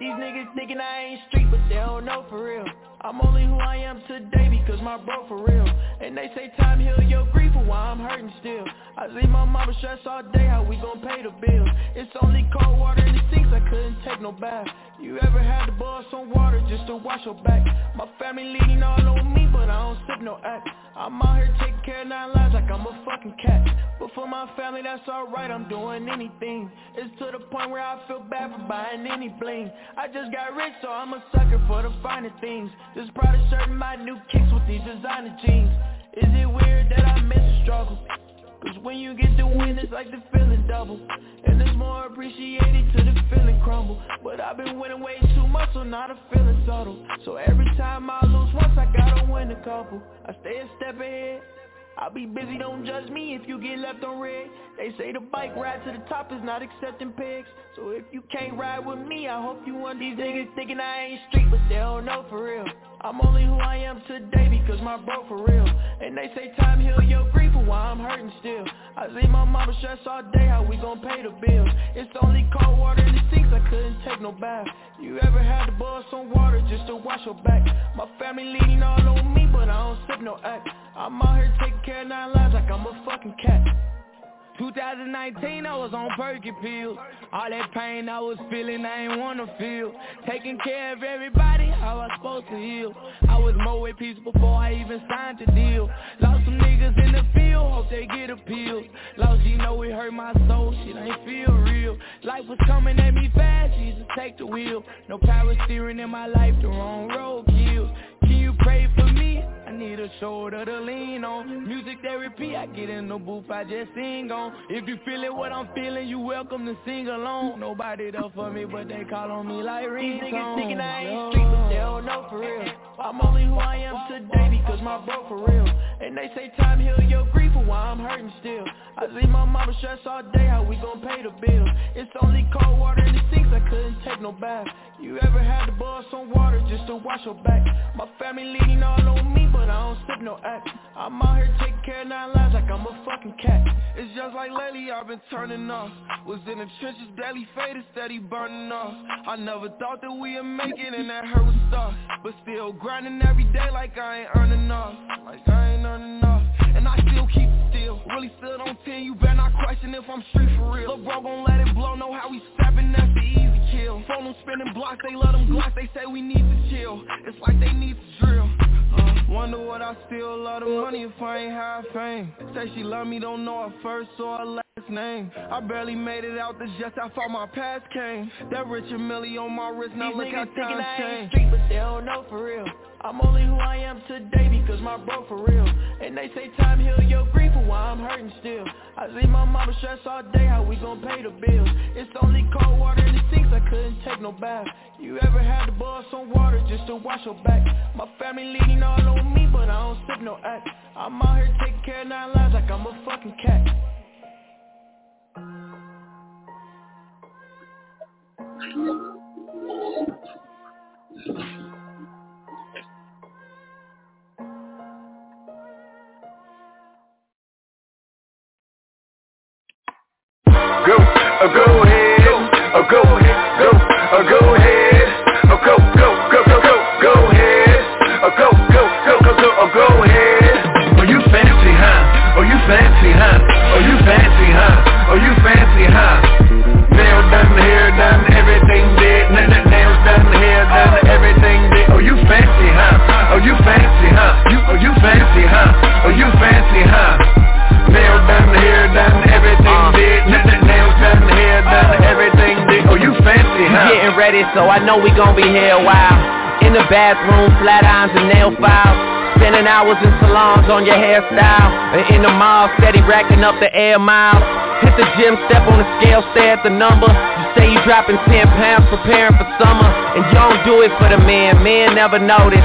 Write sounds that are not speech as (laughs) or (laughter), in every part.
These niggas thinking I ain't street, but they don't know for real. I'm only who I am today because my bro for real. And they say time heal your grief for why I'm hurting still. I see my mama stress all day, how we gon' pay the bills It's only cold water in the sinks, I couldn't take no bath. You ever had to boil some water just to wash your back? My family leaning all on me, but I don't sip no act. I'm out here taking care of nine lives like I'm a fucking cat. But for my family, that's alright, I'm doing anything. It's to the point where I feel bad for buying any bling. I just got rich, so I'm a sucker for the finer things. This product shirt and my new kicks with these designer jeans. Is it weird that I miss the struggle? Cause when you get the win, it's like the feeling double. And it's more appreciated to the feeling crumble. But I've been winning way too much, so now the feeling subtle. So every time I lose once, I gotta win a couple. I stay a step ahead. I'll be busy, don't judge me if you get left on red. They say the bike ride to the top is not accepting pigs So if you can't ride with me, I hope you want these niggas thinking I ain't street But they don't know for real I'm only who I am today because my bro for real. And they say time heal your grief but why I'm hurting still? I see my mama stress all day how we gon' pay the bills It's only cold water in the sinks, I couldn't take no bath. You ever had to boil some water just to wash your back? My family leaning all on me but I don't sip no act. I'm out here taking care of nine lives like I'm a fucking cat 2019 I was on Perky pills All that pain I was feeling I ain't wanna feel. Taking care of everybody how I supposed to heal? I was more at peace before I even signed the deal. Lost some niggas in the field, hope they get appeals Lost you know it hurt my soul, shit ain't feel real. Life was coming at me fast, Jesus take the wheel. No power steering in my life, the wrong road kills Can you pray for me? I need a shoulder to lean on. Music therapy, I get in the booth, I just sing on. If you feeling what I'm feeling, you welcome to sing along. Nobody there for me, but they call on me like ringtone These niggas thinking I ain't street, but they don't know for real. I'm only who I am today because my bro for real. And they say time heal your grief for why I'm hurting still? I see my mama stress all day, how we gon' pay the bill? It's only cold water in the sinks, I couldn't take no bath. You ever had to boil some water just to wash your back? My family leaning all on me, but I don't sip no act. I'm out here taking care of nine lives like I'm a fucking cat. It's just like lately I've been turning off Was in the trenches, daily faded, steady burning off I never thought that we'd make it and that hurt was stuff But still grinding every day like I ain't earning off Like I ain't earning off And I still keep it still. Really stood on 10, you better not question if I'm street for real. Bro gon' let it blow, know how we steppin', that's the easy kill. Phone them spinning blocks, they let them glock, they say we need to chill. It's like they need to drill uh, Wonder what I steal a lot of money if I ain't have fame. Say she love me, don't know her first or her last name. I barely made it out the just how far my past came. That Richard Millie on my wrist, now These look how times I change. street, but they don't know for real I'm only who I am today because my bro for real. And they say time heal your grief for why I'm hurting still? I see my mama stress all day how we gon' pay the bills? It's only cold water in the sinks I couldn't take no bath. You ever had to boil some water just to wash your back? My family leaning all on me but I don't sip no act. I'm out here taking care of nine lives like I'm a fucking cat the number. You say you dropping 10 pounds, preparing for summer. And you don't do it for the man, man never notice.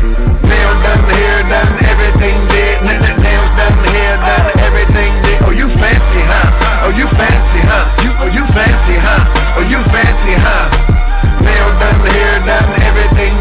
Done, hair done, everything did. N- n- nails done, hair done, everything did. Oh, you fancy, huh? Oh, you fancy, huh? You, oh, you fancy, huh? Oh, you fancy, huh? Nail done, hair everything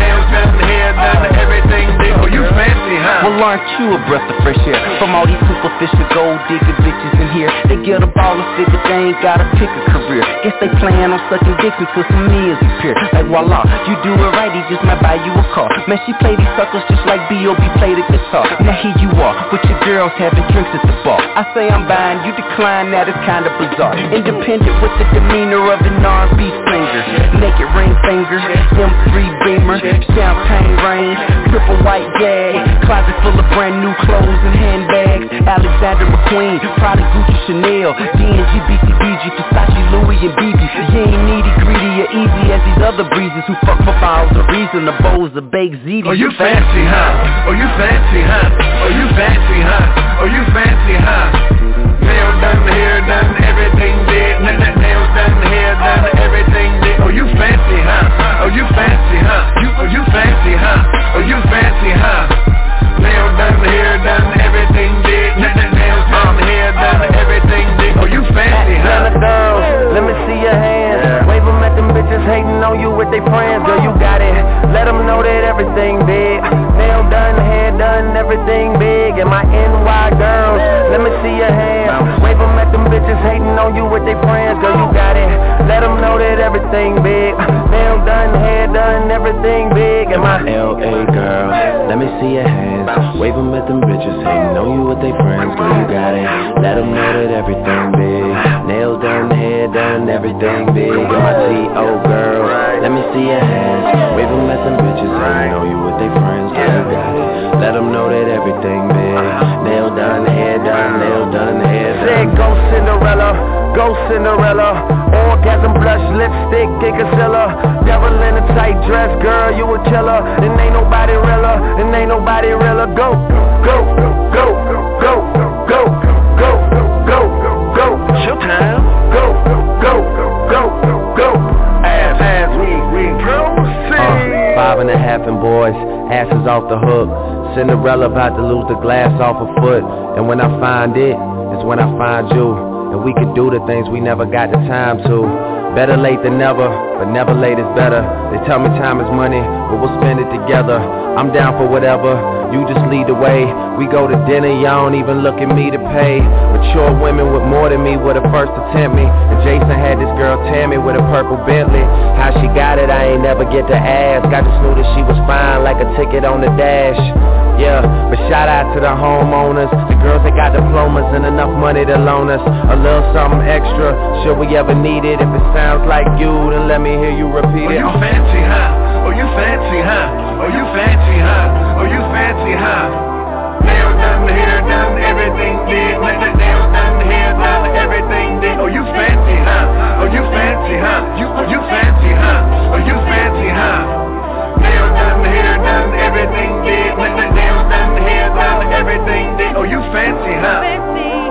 nails hair everything. Oh, you fancy, huh? Well, aren't you a breath of fresh air? From all these superficial gold digger bitches in here. They get a ball fit, but they ain't gotta pick a career. Guess they plan on sucking dicks until some meals appear Like voila, you do it right, he just might buy you a car. Man, she play these suckers just like B.O.B. play the guitar. Now here you are, with your girls having drinks at the bar. I say I'm buying, you decline, that is kinda bizarre. Independent with the demeanor of an R&B singer Naked ring finger, M3 Beamer Champagne rain, triple white gag Closet full of brand new clothes and handbags Alexander McQueen, Prada, Gucci, Chanel D&G, BCBG, Versace, Louis and BB You ain't needy, greedy or easy as these other breezes Who fuck for miles of reason, the bowls of baked ziti Oh, you fancy, huh? Oh, you fancy, huh? Oh, you fancy, huh? Oh, you fancy, huh? Bitches, hating on you with they friends. Girl, you got it. Let 'em know that everything big. Nails done, hair done, everything big. My T.O. girl, let me see your hands. Wave 'em at them bitches, hating on you with they friends. Girl, you got it. Let 'em know that everything big. Nail done, hair done, nail done, hair done. go Cinderella, go Cinderella Orgasm blush, lipstick, and concealer Devil in a tight dress, girl, you a killer And ain't nobody realer, and ain't nobody realer go, off the hook. Cinderella about to lose the glass off her foot. And when I find it, it, is when I find you. And we can do the things we never got the time to. Better late than never, but never late is better. They tell me time is money, but we'll spend it together. I'm down for whatever. You just lead the way. We go to dinner, y'all don't even look at me to pay. Mature women with more than me were the first to tempt me. And Jason had this girl Tammy with a purple Bentley. How she got it, I ain't never get to ask. I just knew that she was fine like a ticket on the dash. Yeah, but shout out to the homeowners, the girls that got diplomas and enough money to loan us a little something extra. Should we ever need it? If it sounds like you, then let me hear you repeat oh, it. Oh, you fancy, huh? Oh, you fancy, huh? Oh, you fancy, huh? Oh, you fancy, huh? Nails done, hair done, everything did. Nails done, hair done, everything did. Oh, you fancy, huh? Oh, you fancy, huh? You, oh, you fancy, huh? Oh, you fancy, huh? Nails done, hair done, everything did. Nails done, hair done, everything did. Oh, you fancy, huh? Fancy.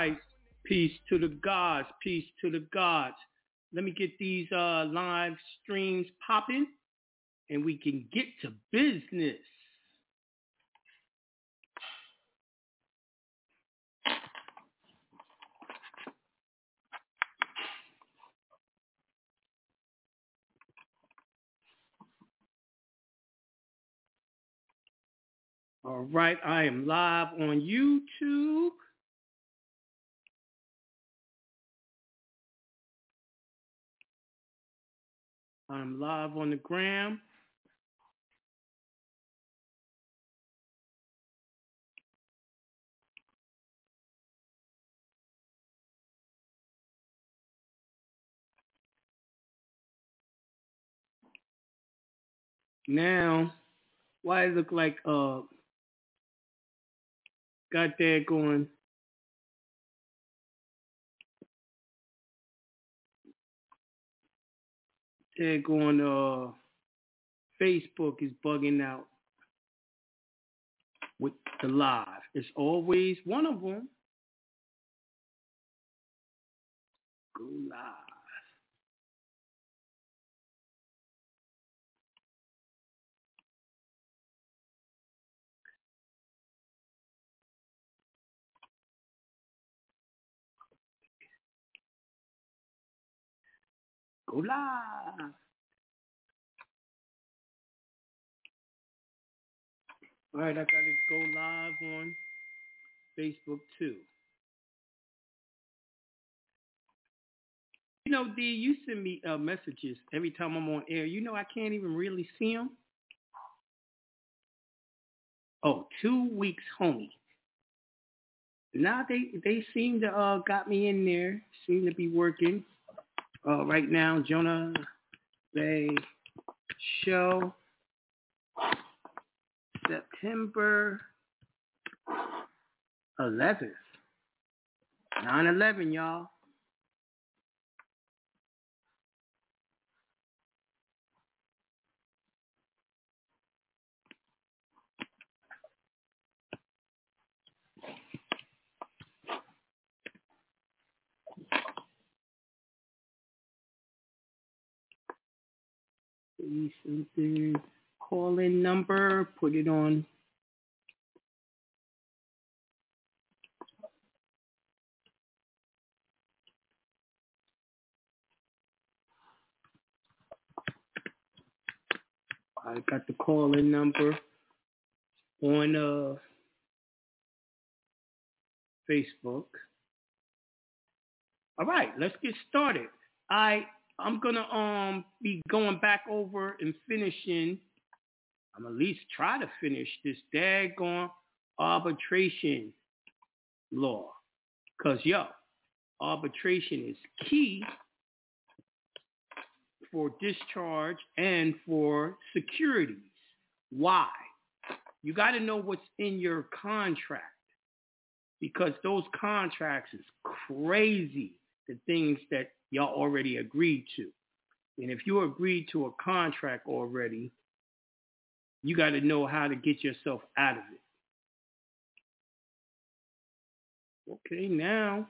Right. Peace to the gods. Peace to the gods. Let me get these uh, live streams popping and we can get to business. All right, I am live on YouTube. I'm live on the gram. Now, why it look like uh got that going tag on uh, Facebook is bugging out with the live. It's always one of them. Go live. Go live. All right, I got to go live on Facebook too. You know, D, you send me uh, messages every time I'm on air. You know, I can't even really see them. Oh, two weeks, homie. Now they they seem to uh got me in there. Seem to be working. Uh, right now, Jonah Bey show September 11th. 9-11, y'all. See something. Call in number. Put it on. I got the call in number on uh, Facebook. All right, let's get started. I I'm gonna um be going back over and finishing. I'm at least try to finish this daggone arbitration law, cause yo, arbitration is key for discharge and for securities. Why? You got to know what's in your contract because those contracts is crazy. The things that y'all already agreed to. And if you agreed to a contract already, you got to know how to get yourself out of it. Okay, now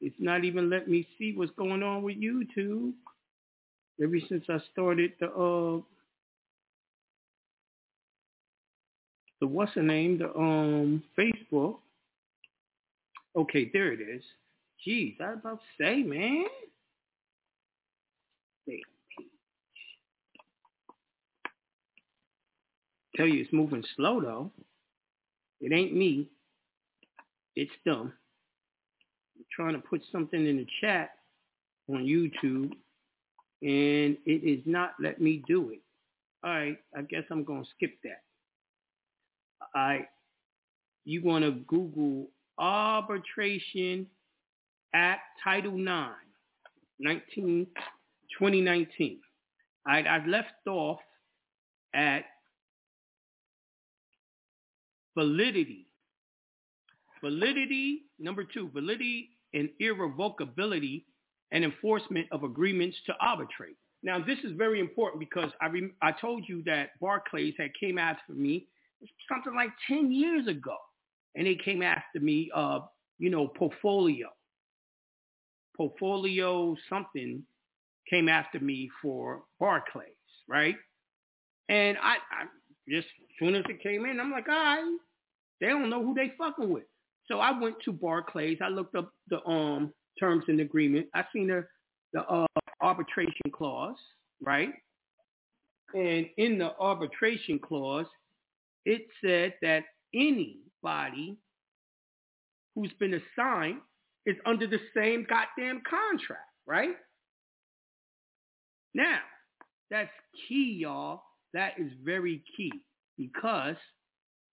it's not even letting me see what's going on with YouTube. Ever since I started the uh the what's the name the um Facebook. Okay, there it is. Jeez, I about to say, man. Tell you it's moving slow though. It ain't me. It's them. I'm trying to put something in the chat on YouTube and it is not let me do it. All right, I guess I'm gonna skip that. Right, you want to Google arbitration act Title 9, 19, 2019. All right, I left off at validity. Validity, number two, validity and irrevocability and enforcement of agreements to arbitrate. Now, this is very important because I rem- I told you that Barclays had came after me something like 10 years ago. And they came after me, uh, you know, portfolio. Portfolio something came after me for Barclays, right? And I, I just as soon as it came in, I'm like, all right, they don't know who they fucking with. So I went to Barclays. I looked up the um terms and agreement. I seen the the uh, arbitration clause, right? And in the arbitration clause, it said that anybody who's been assigned is under the same goddamn contract, right? Now, that's key, y'all. That is very key because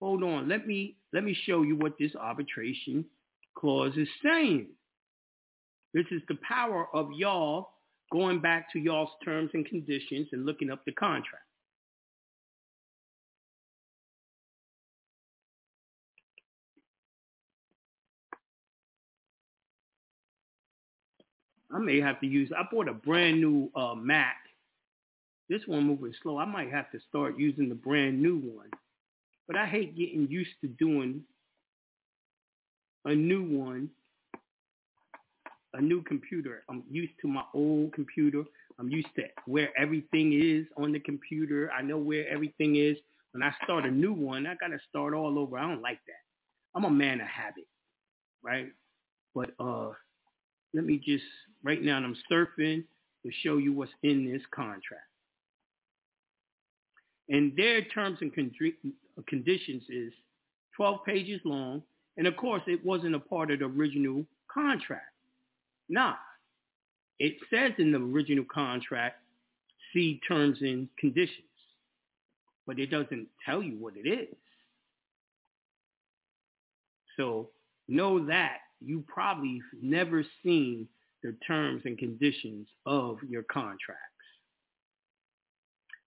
hold on, let me let me show you what this arbitration clause is saying. This is the power of y'all going back to y'all's terms and conditions and looking up the contract. I may have to use, I bought a brand new uh, Mac. This one moving slow. I might have to start using the brand new one. But I hate getting used to doing a new one, a new computer. I'm used to my old computer. I'm used to where everything is on the computer. I know where everything is. When I start a new one, I got to start all over. I don't like that. I'm a man of habit, right? But uh, let me just, right now I'm surfing to show you what's in this contract. And their terms and conditions is 12 pages long. And of course, it wasn't a part of the original contract. Nah, it says in the original contract, see terms and conditions, but it doesn't tell you what it is. So know that you probably never seen the terms and conditions of your contracts.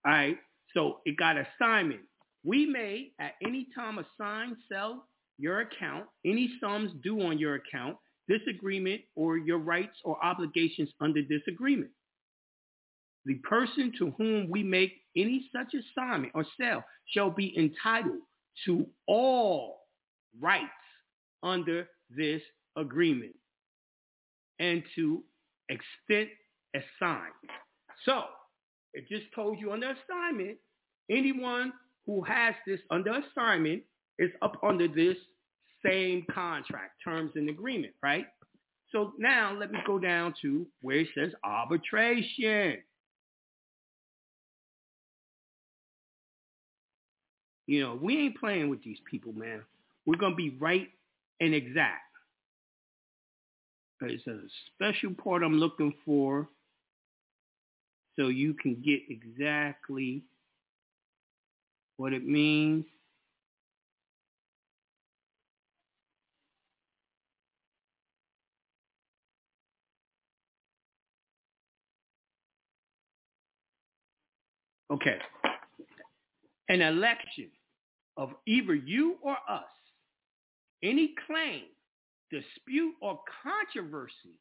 All right, so it got assignment. We may at any time assign, sell your account, any sums due on your account, this agreement, or your rights or obligations under this agreement. The person to whom we make any such assignment or sale shall be entitled to all rights under this agreement and to extent assigned. So it just told you under assignment, anyone who has this under assignment is up under this same contract, terms and agreement, right? So now let me go down to where it says arbitration. You know, we ain't playing with these people, man. We're going to be right and exact. It's a special part I'm looking for so you can get exactly what it means. Okay. An election of either you or us, any claim dispute or controversy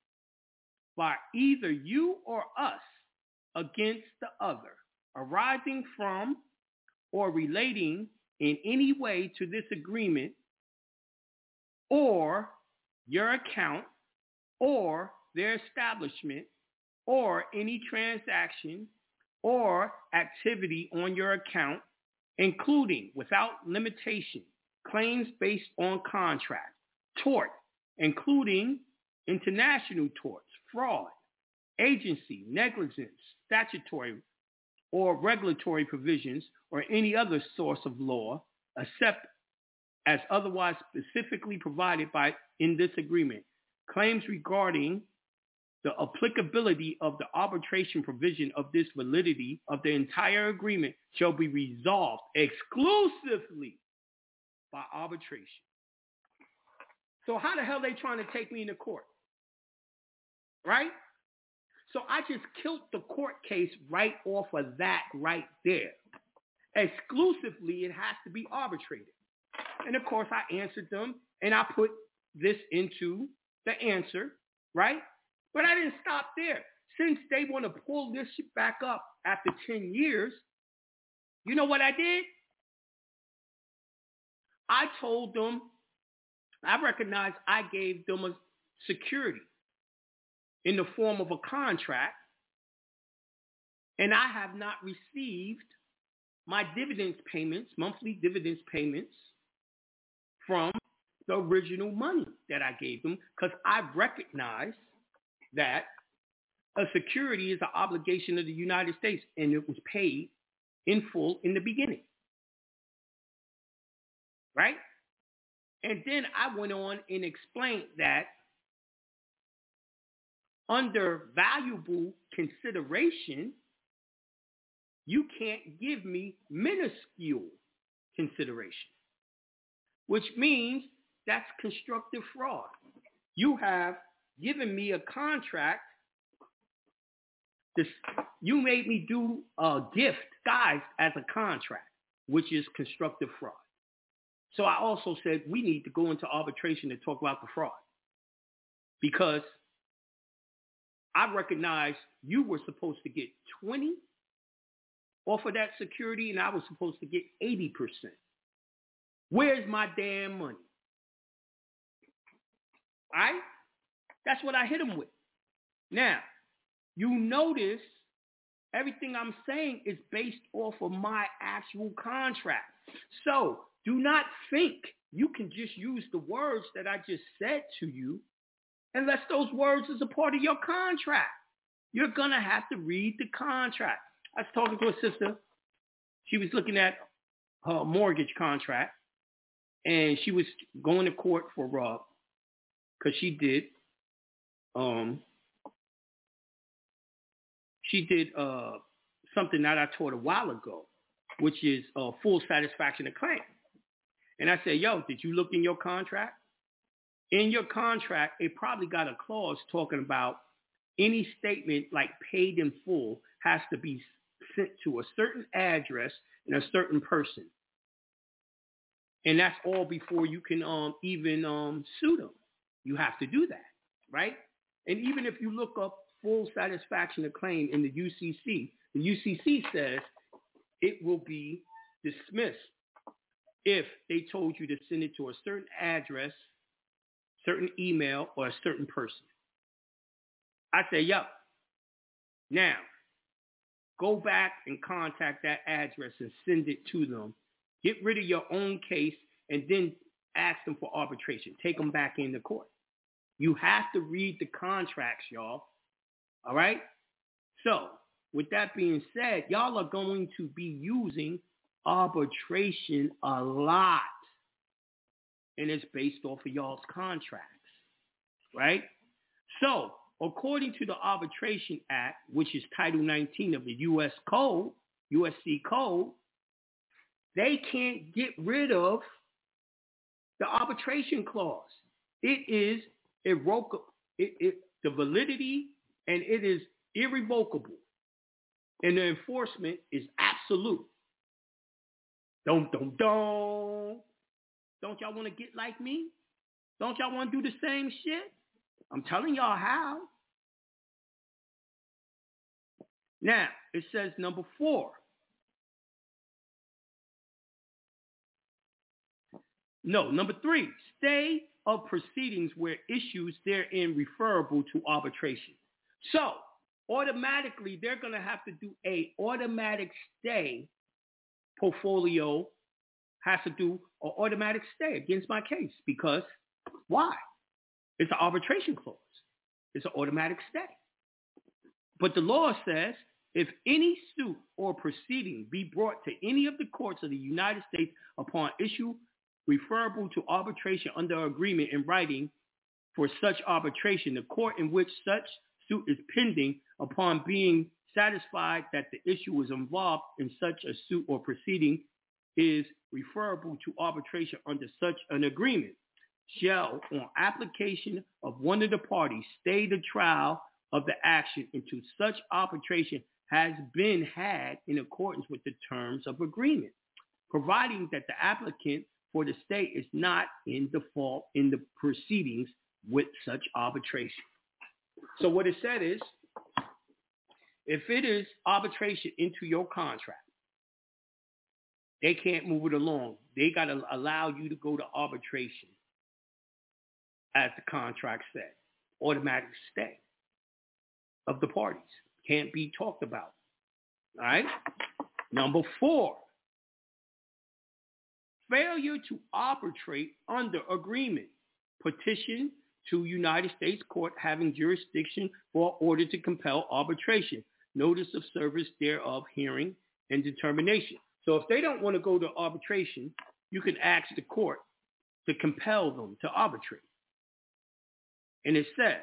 by either you or us against the other, arising from or relating in any way to this agreement or your account or their establishment or any transaction or activity on your account, including without limitation claims based on contract, tort, including international torts, fraud, agency, negligence, statutory or regulatory provisions or any other source of law except as otherwise specifically provided by in this agreement. Claims regarding the applicability of the arbitration provision of this validity of the entire agreement shall be resolved exclusively by arbitration. So how the hell they trying to take me into court? Right? So I just killed the court case right off of that right there. Exclusively, it has to be arbitrated. And of course, I answered them and I put this into the answer, right? But I didn't stop there. Since they want to pull this shit back up after 10 years, you know what I did? I told them, I recognize I gave them a security in the form of a contract, and I have not received my dividends payments, monthly dividends payments from the original money that I gave them because I recognize that a security is an obligation of the United States and it was paid in full in the beginning. Right? And then I went on and explained that under valuable consideration, you can't give me minuscule consideration, which means that's constructive fraud. You have given me a contract. This, you made me do a gift guys as a contract, which is constructive fraud. So I also said we need to go into arbitration to talk about the fraud because I recognize you were supposed to get 20 off of that security and I was supposed to get 80%. Where's my damn money? All right? That's what I hit him with. Now, you notice everything I'm saying is based off of my actual contract. So do not think you can just use the words that I just said to you unless those words is a part of your contract. You're going to have to read the contract. I was talking to a sister. She was looking at her mortgage contract, and she was going to court for Rob because she did. Um, she did uh, something that I taught a while ago, which is uh, full satisfaction of claim. And I said, yo, did you look in your contract? In your contract, it probably got a clause talking about any statement like paid in full has to be sent to a certain address and a certain person. And that's all before you can um, even um, sue them. You have to do that, right? And even if you look up full satisfaction of claim in the UCC, the UCC says it will be dismissed if they told you to send it to a certain address, certain email, or a certain person. I say, yo, now go back and contact that address and send it to them. Get rid of your own case and then ask them for arbitration. Take them back into court. You have to read the contracts, y'all. All right? So, with that being said, y'all are going to be using arbitration a lot. And it's based off of y'all's contracts. Right? So, according to the Arbitration Act, which is Title 19 of the U.S. Code, USC Code, they can't get rid of the arbitration clause. It is irrevocable. It, it, the validity and it is irrevocable. And the enforcement is absolute. Don't, don't, don't. Don't y'all want to get like me? Don't y'all want to do the same shit? I'm telling y'all how. Now, it says number four. No, number three, stay of proceedings where issues therein referable to arbitration. So automatically they're going to have to do a automatic stay portfolio has to do an automatic stay against my case because why? It's an arbitration clause. It's an automatic stay. But the law says If any suit or proceeding be brought to any of the courts of the United States upon issue referable to arbitration under agreement in writing for such arbitration, the court in which such suit is pending upon being satisfied that the issue is involved in such a suit or proceeding is referable to arbitration under such an agreement shall, on application of one of the parties, stay the trial of the action until such arbitration has been had in accordance with the terms of agreement, providing that the applicant for the state is not in default in the proceedings with such arbitration. So what it said is, if it is arbitration into your contract, they can't move it along. They got to allow you to go to arbitration as the contract said. Automatic stay of the parties. Can't be talked about. All right? Number four, failure to arbitrate under agreement. Petition to United States Court having jurisdiction for order to compel arbitration. Notice of service thereof, hearing, and determination. So if they don't want to go to arbitration, you can ask the court to compel them to arbitrate. And it says,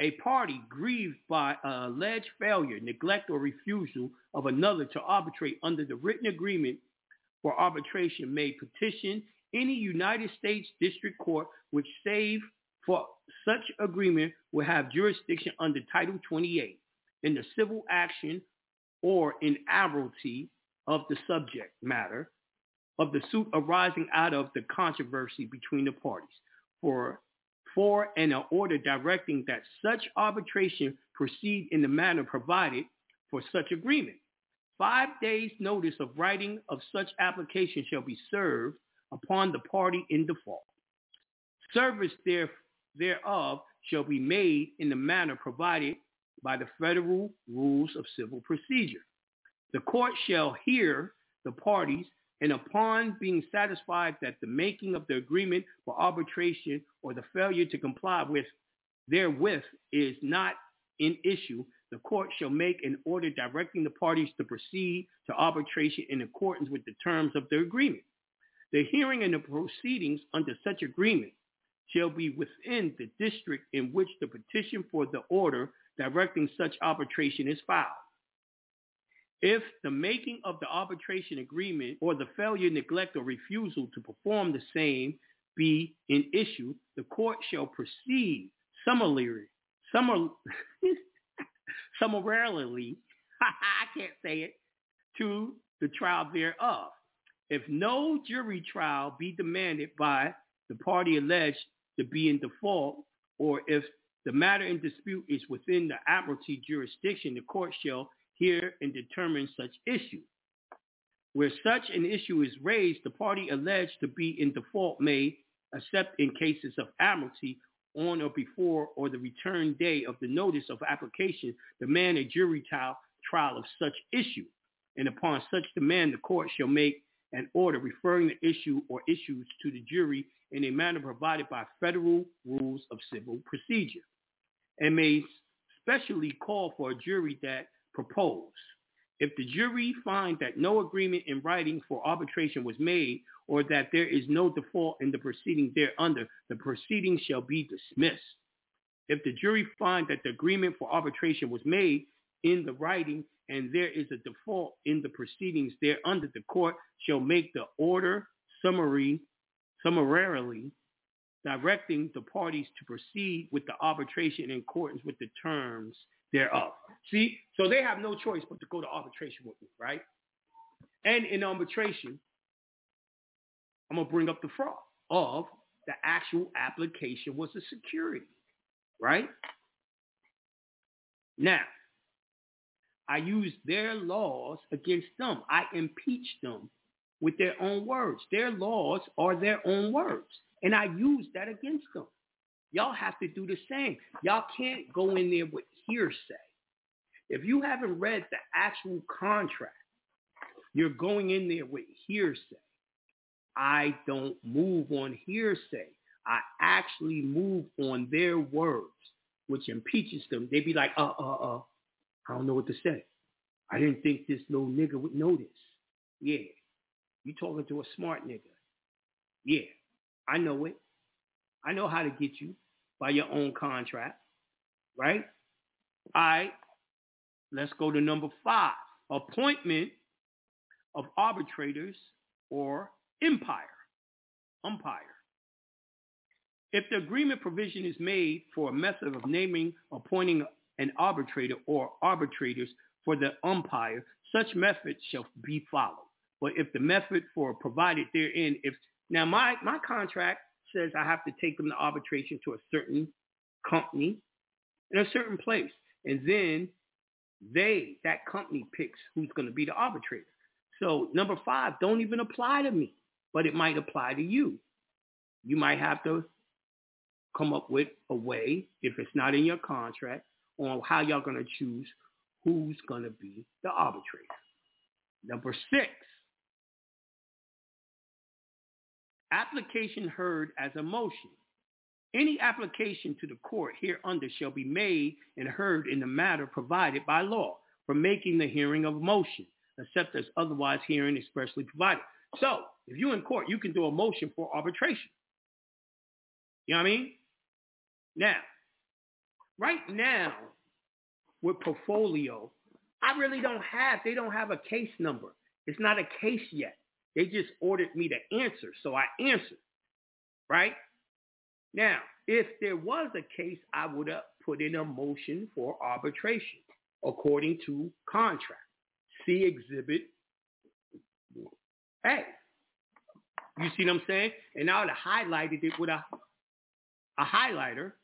a party grieved by alleged failure, neglect, or refusal of another to arbitrate under the written agreement for arbitration may petition any United States District Court which save for such agreement will have jurisdiction under Title 28 in the civil action or in admiralty of the subject matter of the suit arising out of the controversy between the parties for for and an order directing that such arbitration proceed in the manner provided for such agreement. Five days notice of writing of such application shall be served upon the party in default. Service there, thereof shall be made in the manner provided by the federal rules of civil procedure. The court shall hear the parties and upon being satisfied that the making of the agreement for arbitration or the failure to comply with therewith is not in issue, the court shall make an order directing the parties to proceed to arbitration in accordance with the terms of the agreement. The hearing and the proceedings under such agreement shall be within the district in which the petition for the order directing such arbitration is filed. If the making of the arbitration agreement or the failure, neglect, or refusal to perform the same be in issue, the court shall proceed summarily, summar, (laughs) summarily, (laughs) I can't say it, to the trial thereof. If no jury trial be demanded by the party alleged to be in default, or if the matter in dispute is within the admiralty jurisdiction, the court shall hear and determine such issue. Where such an issue is raised, the party alleged to be in default may, except in cases of admiralty, on or before or the return day of the notice of application, demand a jury trial, trial of such issue. And upon such demand, the court shall make an order referring the issue or issues to the jury in a manner provided by federal rules of civil procedure and may specially call for a jury that propose. If the jury find that no agreement in writing for arbitration was made or that there is no default in the proceeding thereunder, the proceeding shall be dismissed. If the jury find that the agreement for arbitration was made in the writing and there is a default in the proceedings thereunder, the court shall make the order summary, summarily directing the parties to proceed with the arbitration in accordance with the terms thereof. See, so they have no choice but to go to arbitration with me, right? And in arbitration, I'm going to bring up the fraud of the actual application was a security, right? Now, I use their laws against them. I impeach them with their own words. Their laws are their own words. And I use that against them. Y'all have to do the same. Y'all can't go in there with hearsay. If you haven't read the actual contract, you're going in there with hearsay. I don't move on hearsay. I actually move on their words, which impeaches them. They'd be like, uh, uh, uh, I don't know what to say. I didn't think this little nigga would know this. Yeah. You talking to a smart nigga. Yeah. I know it. I know how to get you by your own contract. Right? All right. Let's go to number five. Appointment of arbitrators or empire. Umpire. If the agreement provision is made for a method of naming, appointing an arbitrator or arbitrators for the umpire, such method shall be followed. But if the method for provided therein, if now my, my contract says I have to take them to arbitration to a certain company in a certain place. And then they, that company picks who's going to be the arbitrator. So number five, don't even apply to me, but it might apply to you. You might have to come up with a way, if it's not in your contract, on how y'all going to choose who's going to be the arbitrator. Number six, application heard as a motion. Any application to the court hereunder shall be made and heard in the matter provided by law for making the hearing of motion, except as otherwise hearing expressly provided. So if you're in court, you can do a motion for arbitration. You know what I mean? Now, right now, with portfolio, I really don't have, they don't have a case number. It's not a case yet. They just ordered me to answer, so I answered, right? Now, if there was a case, I would have put in a motion for arbitration according to contract. See exhibit A. You see what I'm saying? And I would have highlighted it with a, a highlighter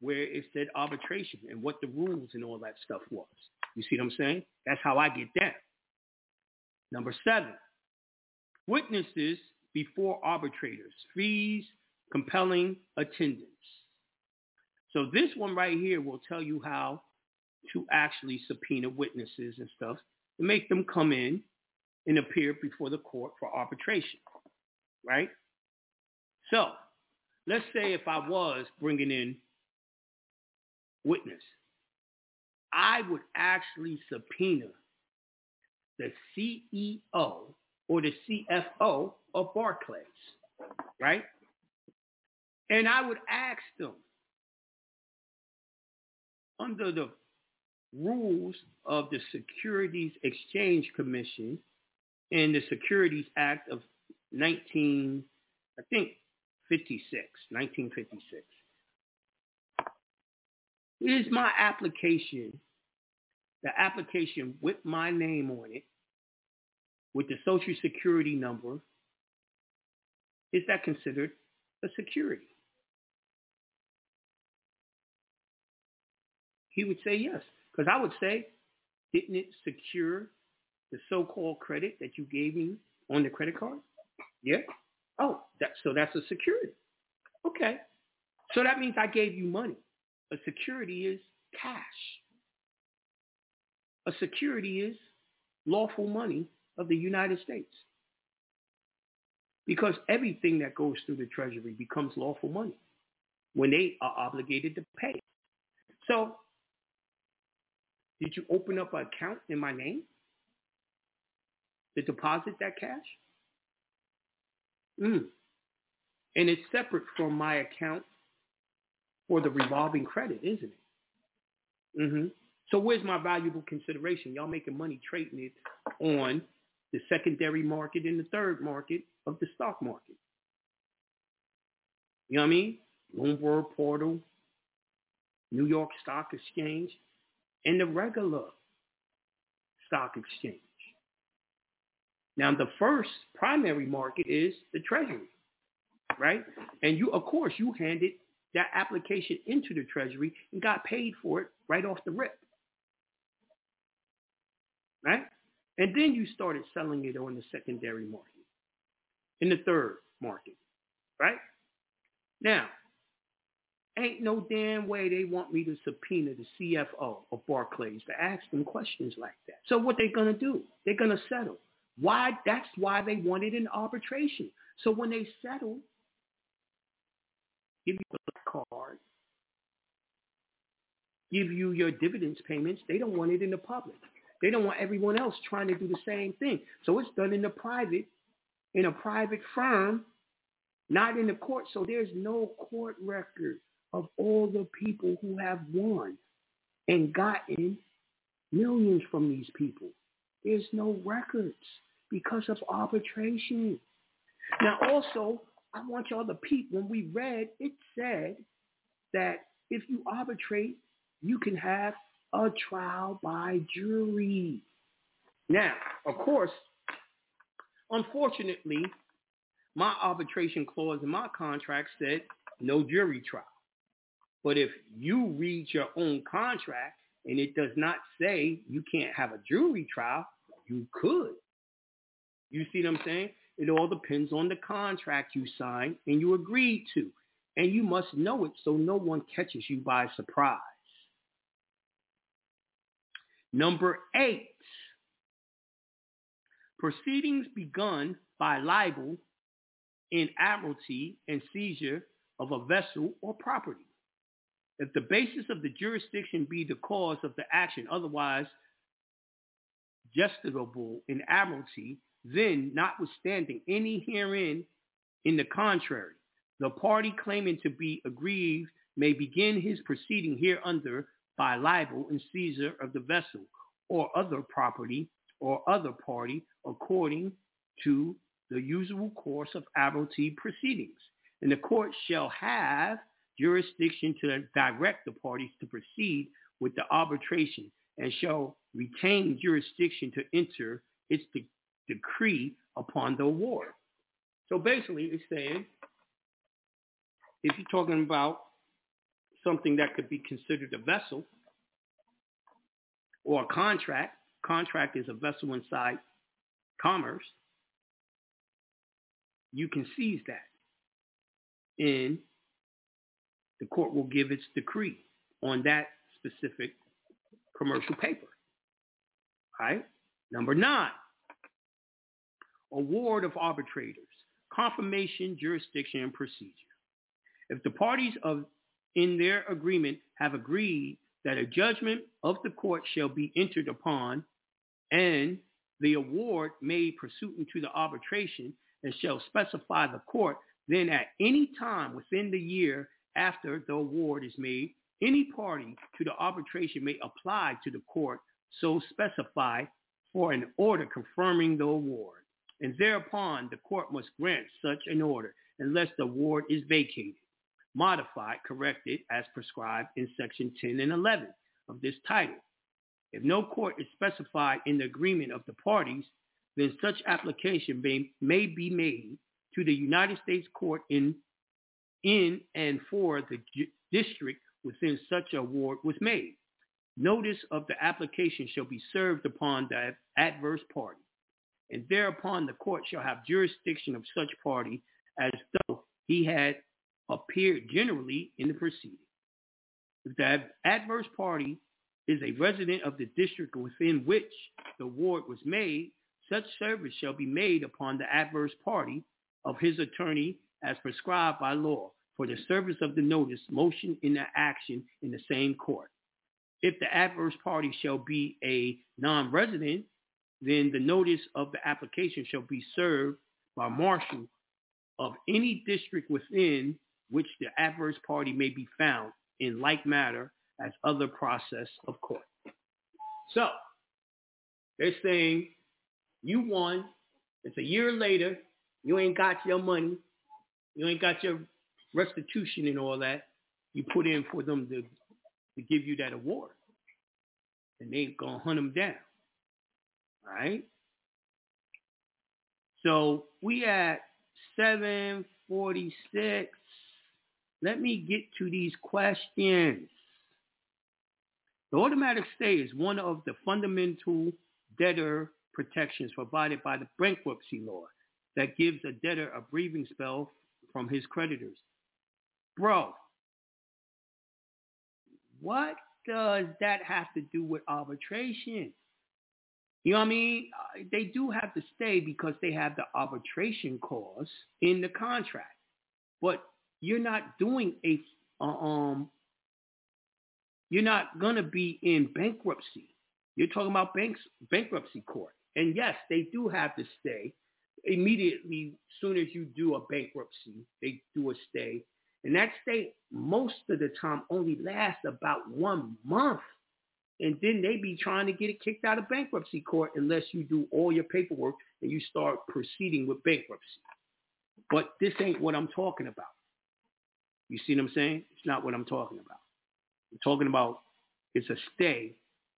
where it said arbitration and what the rules and all that stuff was. You see what I'm saying? That's how I get down. Number seven, witnesses before arbitrators, fees, compelling attendance. So this one right here will tell you how to actually subpoena witnesses and stuff to make them come in and appear before the court for arbitration, right? So let's say if I was bringing in witness, I would actually subpoena the CEO or the CFO of Barclays, right? And I would ask them under the rules of the Securities Exchange Commission and the Securities Act of 19, I think 56, 1956. Is my application, the application with my name on it, with the social security number, is that considered a security? He would say yes. Because I would say, didn't it secure the so-called credit that you gave me on the credit card? Yeah. Oh, that, so that's a security. Okay. So that means I gave you money. A security is cash. A security is lawful money of the United States. Because everything that goes through the Treasury becomes lawful money when they are obligated to pay. So did you open up an account in my name to deposit that cash? Mm. And it's separate from my account for the revolving credit, isn't it? Mm-hmm. So where's my valuable consideration? Y'all making money trading it on the secondary market and the third market of the stock market. You know what I mean? Bloomberg portal, New York Stock Exchange and the regular stock exchange. Now, the first primary market is the Treasury, right? And you, of course, you handed that application into the Treasury and got paid for it right off the rip, right? And then you started selling it on the secondary market, in the third market, right? Now, Ain't no damn way they want me to subpoena the CFO of Barclays to ask them questions like that. So what they gonna do? They're gonna settle. Why? That's why they wanted an arbitration. So when they settle, give you a card, give you your dividends payments. They don't want it in the public. They don't want everyone else trying to do the same thing. So it's done in the private, in a private firm, not in the court. So there's no court record of all the people who have won and gotten millions from these people. There's no records because of arbitration. Now also, I want y'all to peep, when we read, it said that if you arbitrate, you can have a trial by jury. Now, of course, unfortunately, my arbitration clause in my contract said no jury trial. But if you read your own contract and it does not say you can't have a jury trial, you could. You see what I'm saying? It all depends on the contract you signed and you agreed to. And you must know it so no one catches you by surprise. Number eight, proceedings begun by libel in admiralty and seizure of a vessel or property. If the basis of the jurisdiction be the cause of the action otherwise justiciable in admiralty, then notwithstanding any herein in the contrary, the party claiming to be aggrieved may begin his proceeding hereunder by libel and seizure of the vessel or other property or other party according to the usual course of admiralty proceedings. And the court shall have jurisdiction to direct the parties to proceed with the arbitration and shall retain jurisdiction to enter its de- decree upon the award. So basically it's saying if you're talking about something that could be considered a vessel or a contract, contract is a vessel inside commerce, you can seize that. And the court will give its decree on that specific commercial paper. All right? Number nine, award of arbitrators, confirmation, jurisdiction, and procedure. If the parties of in their agreement have agreed that a judgment of the court shall be entered upon and the award made pursuant to the arbitration and shall specify the court, then at any time within the year after the award is made, any party to the arbitration may apply to the court so specify for an order confirming the award. And thereupon the court must grant such an order unless the award is vacated, modified, corrected as prescribed in section 10 and 11 of this title. If no court is specified in the agreement of the parties, then such application may, may be made to the United States court in, in and for the district within such award was made. Notice of the application shall be served upon the adverse party, and thereupon the court shall have jurisdiction of such party as though he had appeared generally in the proceeding. If the adverse party is a resident of the district within which the award was made, such service shall be made upon the adverse party of his attorney as prescribed by law for the service of the notice motion in the action in the same court. If the adverse party shall be a non-resident, then the notice of the application shall be served by marshal of any district within which the adverse party may be found in like matter as other process of court. So they're saying you won. It's a year later. You ain't got your money. You ain't got your restitution and all that. You put in for them to, to give you that award. And they ain't going to hunt them down. All right? So we at 746. Let me get to these questions. The automatic stay is one of the fundamental debtor protections provided by the bankruptcy law that gives a debtor a breathing spell from his creditors. Bro, what does that have to do with arbitration? You know what I mean? Uh, they do have to stay because they have the arbitration clause in the contract. But you're not doing a uh, um you're not going to be in bankruptcy. You're talking about banks, bankruptcy court. And yes, they do have to stay immediately. Soon as you do a bankruptcy, they do a stay. And that stay most of the time only lasts about one month. And then they be trying to get it kicked out of bankruptcy court unless you do all your paperwork and you start proceeding with bankruptcy. But this ain't what I'm talking about. You see what I'm saying? It's not what I'm talking about. I'm talking about it's a stay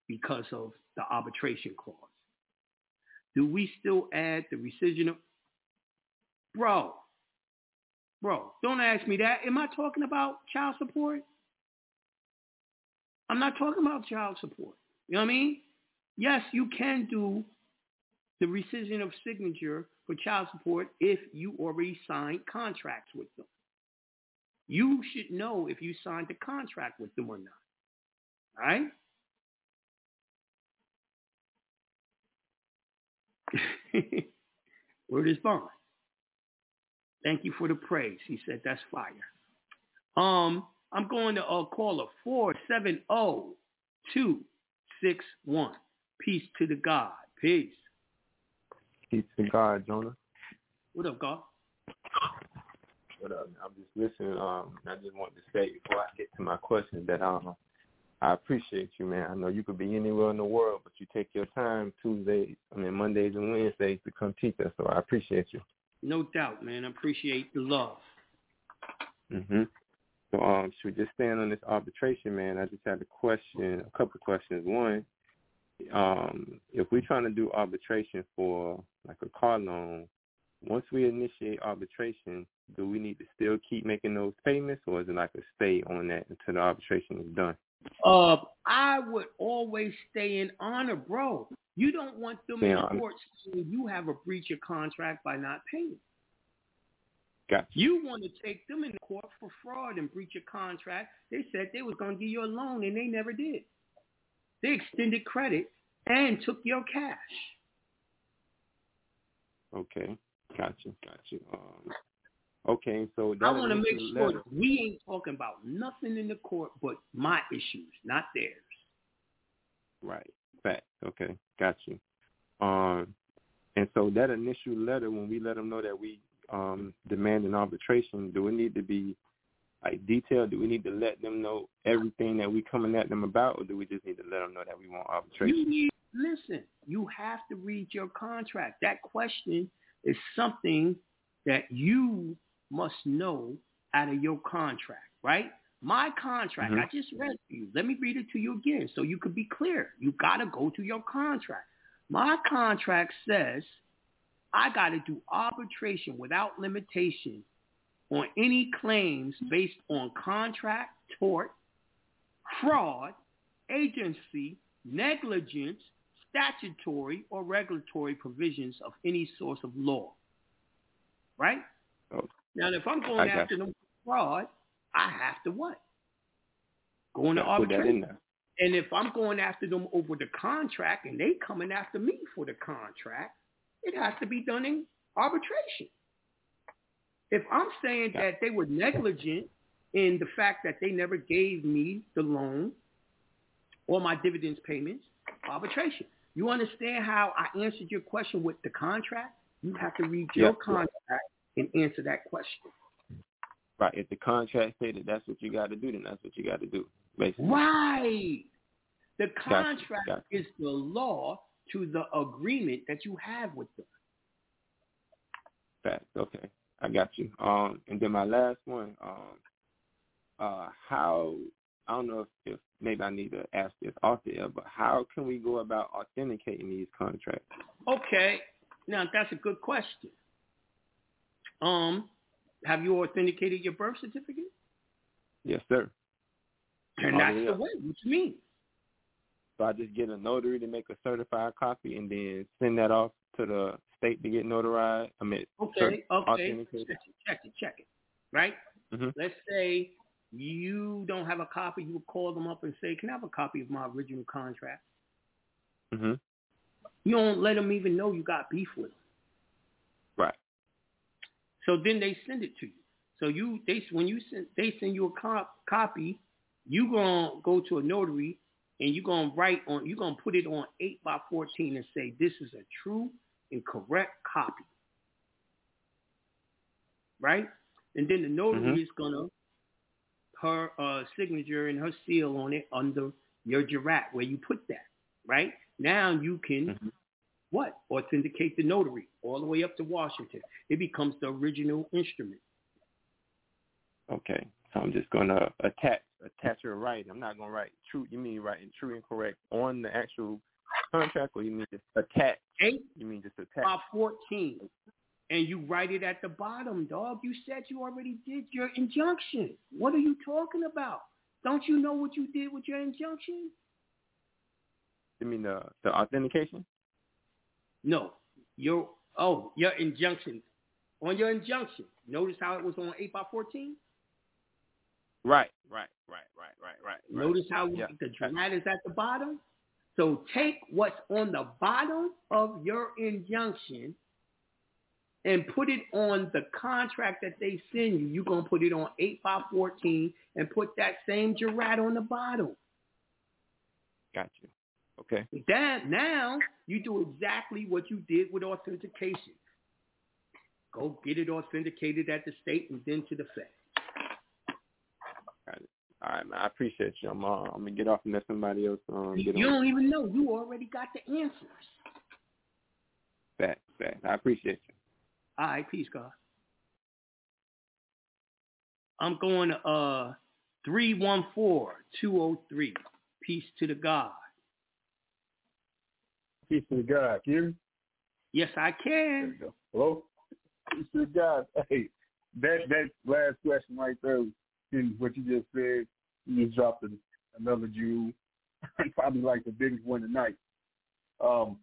because of the arbitration clause. Do we still add the rescission of bro? Bro, don't ask me that. Am I talking about child support? I'm not talking about child support. You know what I mean? Yes, you can do the rescission of signature for child support if you already signed contracts with them. You should know if you signed a contract with them or not. All right? (laughs) Word is bond. Thank you for the praise. He said that's fire. Um, I'm going to uh, call a 470261. Peace to the God. Peace. Peace to God, Jonah. What up, God? What up? I'm just listening. Um, I just want to say before I get to my question that um, I appreciate you, man. I know you could be anywhere in the world, but you take your time Tuesdays, I mean Mondays and Wednesdays to come teach us. So I appreciate you. No doubt, man. I appreciate the love. Mhm. So um, should we just stand on this arbitration, man? I just had a question, a couple of questions. One, um, if we're trying to do arbitration for like a car loan, once we initiate arbitration, do we need to still keep making those payments, or is it like a stay on that until the arbitration is done? Uh, I would always stay in honor, bro. You don't want them Stay in court saying you have a breach of contract by not paying. Gotcha. You want to take them in court for fraud and breach of contract. They said they was going to give you a loan and they never did. They extended credit and took your cash. Okay. Gotcha. Gotcha. Um, okay. So that I want to make sure letter- we ain't talking about nothing in the court but my issues, not theirs. Right. Fact. Okay. Got you. Um, and so that initial letter, when we let them know that we um, demand an arbitration, do we need to be like detailed? Do we need to let them know everything that we coming at them about, or do we just need to let them know that we want arbitration? You need, listen, you have to read your contract. That question is something that you must know out of your contract, right? My contract, Mhm. I just read to you. Let me read it to you again so you could be clear. You got to go to your contract. My contract says I got to do arbitration without limitation on any claims based on contract, tort, fraud, agency, negligence, statutory, or regulatory provisions of any source of law. Right? Oh, Now, if I'm going got after them for fraud, I have to what? Go into Put that in arbitration. And if I'm going after them over the contract and they coming after me for the contract, it has to be done in arbitration. If I'm saying that they were negligent in the fact that they never gave me the loan or my dividends payments, arbitration. You understand how I answered your question with the contract? You have to read your contract and answer that question. Right. If the contract that that's what you got to do, then that's what you got to do. Basically. Right. The Gotcha, contract gotcha. is the law to the agreement that you have with them. Fact. Okay. I got you. Um, and then my last one. Um, uh, how I don't know if, if maybe I need to ask this off the air, but how can we go about authenticating these contracts? Okay. Now that's a good question. Um, have you authenticated your birth certificate? Yes, sir. And that's the way. What you mean? So I just get a notary to make a certified copy and then send that off to the state to get notarized. I mean, Okay, cert- okay. Check it, check it, check it. Right? Mhm. Let's say you don't have a copy. You would call them up and say, "Can I have a copy of my original contract?" Mhm. You don't let them even know you got beef with them. Right. So then they send it to you. So you they when you send they send you a cop, copy, you gonna go to a notary and you're gonna write on, you're gonna put it on eight by fourteen and say this is a true and correct copy, right? And then the notary Mhm. is gonna her uh, signature and her seal on it under your jurat where you put that, right? Now you can Mhm. what? Authenticate the notary all the way up to Washington. It becomes the original instrument. Okay. So I'm just gonna attach attach your writing. I'm not gonna write true. You mean writing true and correct on the actual contract, or you mean just attach? Eight You mean just attach? by fourteen. And you write it at the bottom, dog. You said you already did your injunction. What are you talking about? Don't you know what you did with your injunction? You mean the the authentication? No. Your oh, your injunction. On your injunction. Notice how it was on eight by fourteen? Right, right, right, right, right, right. Notice how Yeah. the jurat is at the bottom? So take what's on the bottom of your injunction and put it on the contract that they send you. You're going to put it on 8 by 14 and put that same jurat on the bottom. Got you. Okay. That now you do exactly what you did with authentication. Go get it authenticated at the state and then to the Fed. All right, man. I appreciate you. I'm uh, I'm gonna get off and let somebody else um You on. don't even know. You already got the answers. that. That. I appreciate you. All right, peace, God. I'm going to uh 314-203. Peace to the God. Peace to the God. Can you? Yes, I can. go. Hello? Peace to the God. (laughs) Hey, that that last question right there, in what you just said, you just dropped another Jew, (laughs) probably like the biggest one tonight. Um,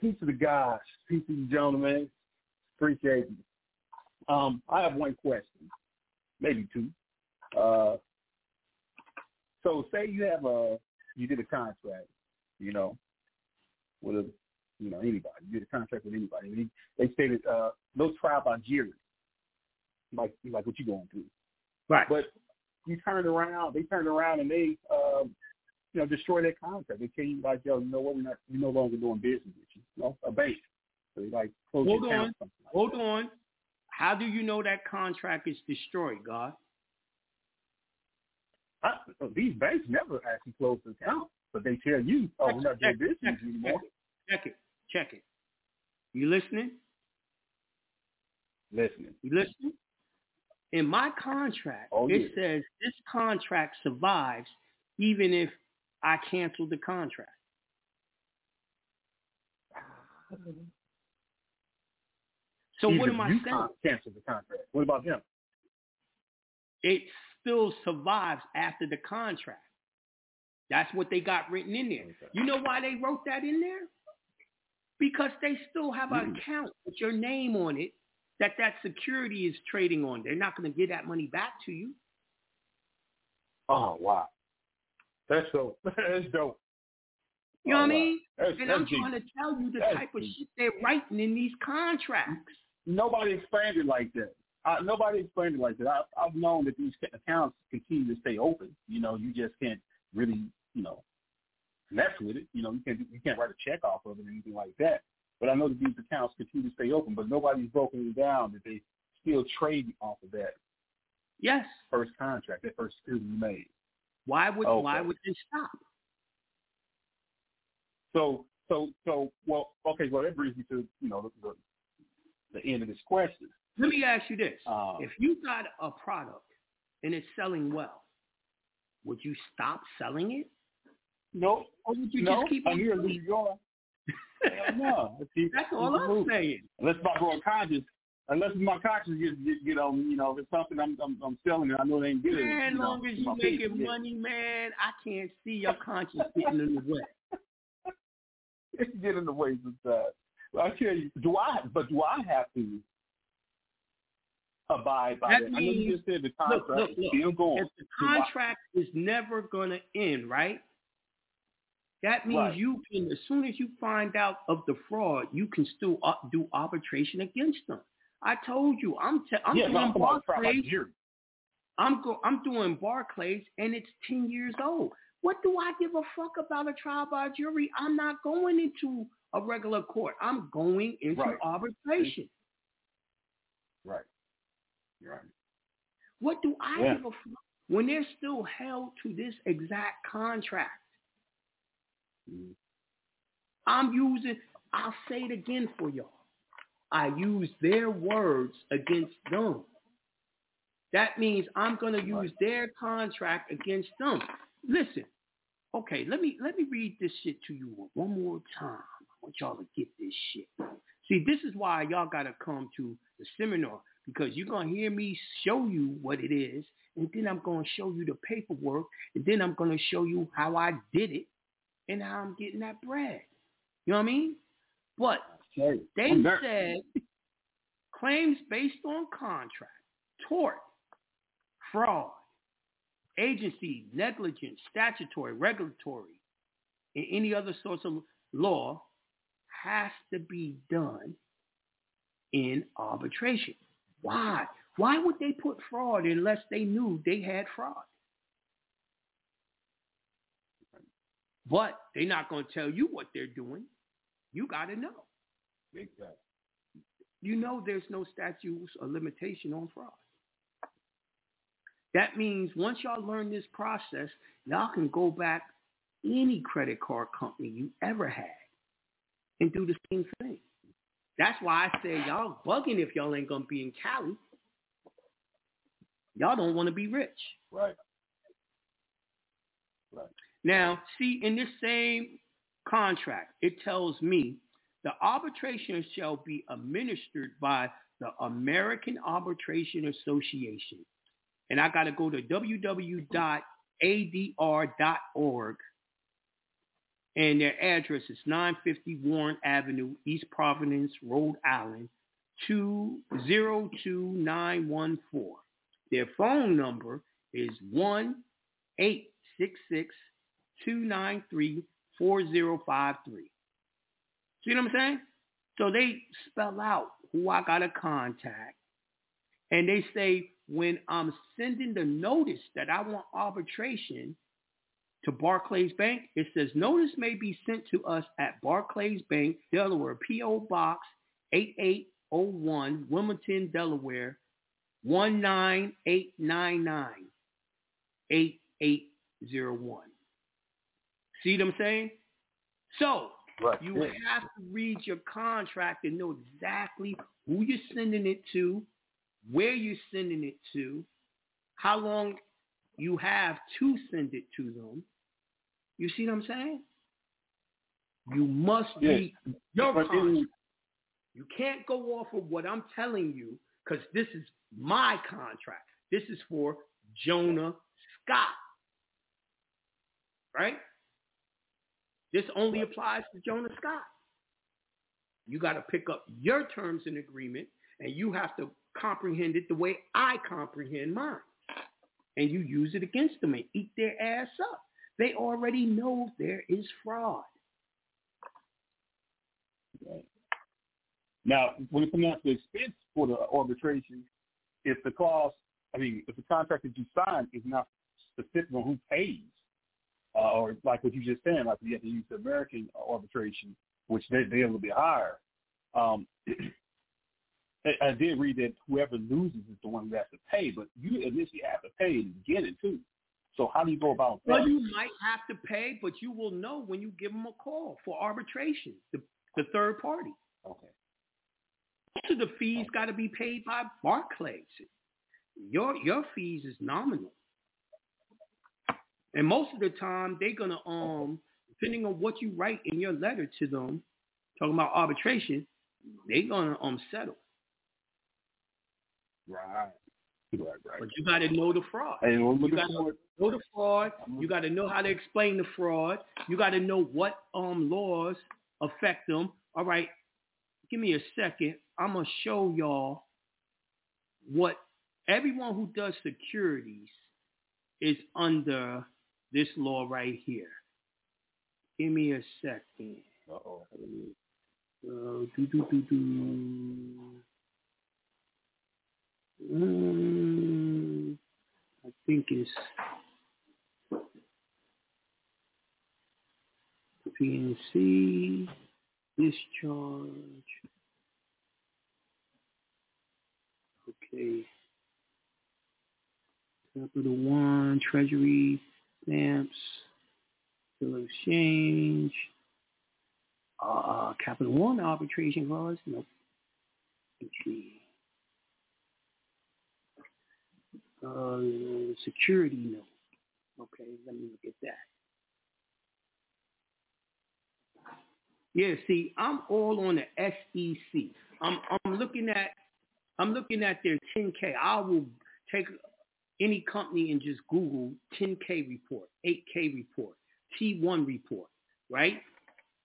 peace to the guys. Peace to the gentlemen. Appreciate it. Um, I have one question, maybe two. Uh, so say you have a, you did a contract, you know, with a, you know, anybody. You did a contract with anybody. And they stated uh, no trial by jury, like like what you're going through. Right. But you turned around, they turned around and they, um, you know, destroy their contract. They tell you like, yo, you know what, we're not, we're no longer doing business with you. You know, a bank. So they like close Hold on. like Hold on. How do you know that contract is destroyed, God? I, uh, these banks never actually close the account, but they tell you, oh, we're not doing Check it, business check it, anymore. Check it. Check it. You listening? Listening. You listening? In my contract, Oh, it yeah. says this contract survives even if I cancel the contract. Ah. So Even what am I saying? cancel the contract. What about them? It still survives after the contract. That's what they got written in there. Okay. You know why they wrote that in there? Because they still have an Mm. account with your name on it that that security is trading on. They're not going to give that money back to you. Oh wow, that's dope. (laughs) That's dope. You know Oh, what I mean? That's, And I'm deep. trying to tell you the That's type of deep. shit they're writing in these contracts. Nobody explained it like that. Uh, nobody explained it like that. I, I've known that these accounts continue to stay open. You know, you just can't really, you know, mess with it. You know, you can't you can't write a check off of it or anything like that. But I know that these accounts continue to stay open, but nobody's broken it down that they still trade off of that Yes. first contract, that first you made. Why would Okay. why would they stop? So, so, so, well, okay, well, that brings me to, you know, the, the, the end of this question. Let me ask you this. Uh, if you got a product and it's selling well, would you stop selling it? no, Or would you no, just keep I'm on here selling New York. Hell no. (laughs) Keep- That's all I'm moving. saying. Unless my growing conscious, unless my conscience gets get, get on, you know, if it's something I'm, I'm, I'm selling and I know it ain't good. Man, know, long as you making people, yeah. money, man, I can't see your conscience (laughs) getting in the way. It get in the way sometimes. I tell you, do I? But do I have to abide by That that? I know you means- just said the Look, contract look, is look. still going. If the Do I- contract is never going to end, right? That means Right. you can, as soon as you find out of the fraud, you can still uh, do arbitration against them. I told you, I'm te- I'm yeah, doing I'm talking about trial by Barclays. jury. I'm go- I'm doing Barclays, and it's ten years old. What do I give a fuck about a trial by jury? I'm not going into a regular court. I'm going into Right. arbitration. Right. Right. What do I Yeah. give a fuck when they're still held to this exact contract? Mhm. I'm using, I'll say it again for y'all. I use their words against them. That means I'm going to use their contract against them. Listen, okay, let me let me read this shit to you one more time. Want y'all to get this shit. See, this is why y'all got to come to the seminar because you're going to hear me show you what it is, and then I'm going to show you the paperwork, and then I'm going to show you how I did it and how I'm getting that bread. You know what I mean? But Okay. they said claims based on contract, tort, fraud, agency, negligence, statutory, regulatory, and any other source of law has to be done in arbitration. Why? Why would they put fraud unless they knew they had fraud? But they're not going to tell you what they're doing. You got to know. Time. You know there's no statutes or limitation on fraud. That means once y'all learn this process, y'all can go back any credit card company you ever had and do the same thing. That's why I say y'all bugging if y'all ain't gonna be in Cali. Y'all don't want to be rich. Right. Right. Now, see, in this same contract, it tells me the arbitration shall be administered by the American Arbitration Association. And I got to go to www.adr.org. And their address is 950 Warren Avenue, East Providence, Rhode Island, 202914. Their phone number is 1 866 293 4053. See what I'm saying? So they spell out who I got to contact. And they say, when I'm sending the notice that I want arbitration to Barclays Bank, it says notice may be sent to us at Barclays Bank, Delaware, P.O. Box 8801, Wilmington, Delaware, 19899 8801. See what I'm saying? So Right. you Yeah. have to read your contract and know exactly who you're sending it to, where you're sending it to, how long you have to send it to them. You see what I'm saying? You must Yes. read your contract. You can't go off of what I'm telling you because this is my contract. This is for Jonah Scott. Right? This only applies to Jonah Scott. You got to pick up your terms and agreement and you have to comprehend it the way I comprehend mine. And you use it against them and eat their ass up. They already know there is fraud. Now, when it comes down to the expense for the arbitration, if the cost, I mean, if the contract that you sign is not specific on who pays, uh, or like what you just said, like you have to use the American arbitration, which they, they're a little bit higher. Um, (clears throat) I, I did read that whoever loses is the one who has to pay, but you initially have to pay to get it too. So how do you go about that? Well, you might have to pay, but you will know when you give them a call for arbitration, the, the third party. Okay. Most of the fees got to be paid by Barclays. Your your fees is nominal, and most of the time they're gonna um depending on what you write in your letter to them, talking about arbitration, they're gonna um settle. Right. Right, right. But you got to know the fraud. We're You got to know the fraud. You got to know how to explain the fraud. You got to know what um laws affect them. All right, give me a second. I'm gonna show y'all what everyone who does securities is under this law right here. Give me a second. Uh-oh. Uh, do, do, do, do. Mm, I think it's PNC, discharge. Okay. Capital One, Treasury, stamps, bill exchange, uh, Capital One arbitration clause. Nope. Okay. Uh, security note. Okay, let me look at that. Yeah, see, I'm all on the SEC. I'm I'm looking at I'm looking at their 10K. I will take any company and just Google 10K report, 8K report, T1 report, right?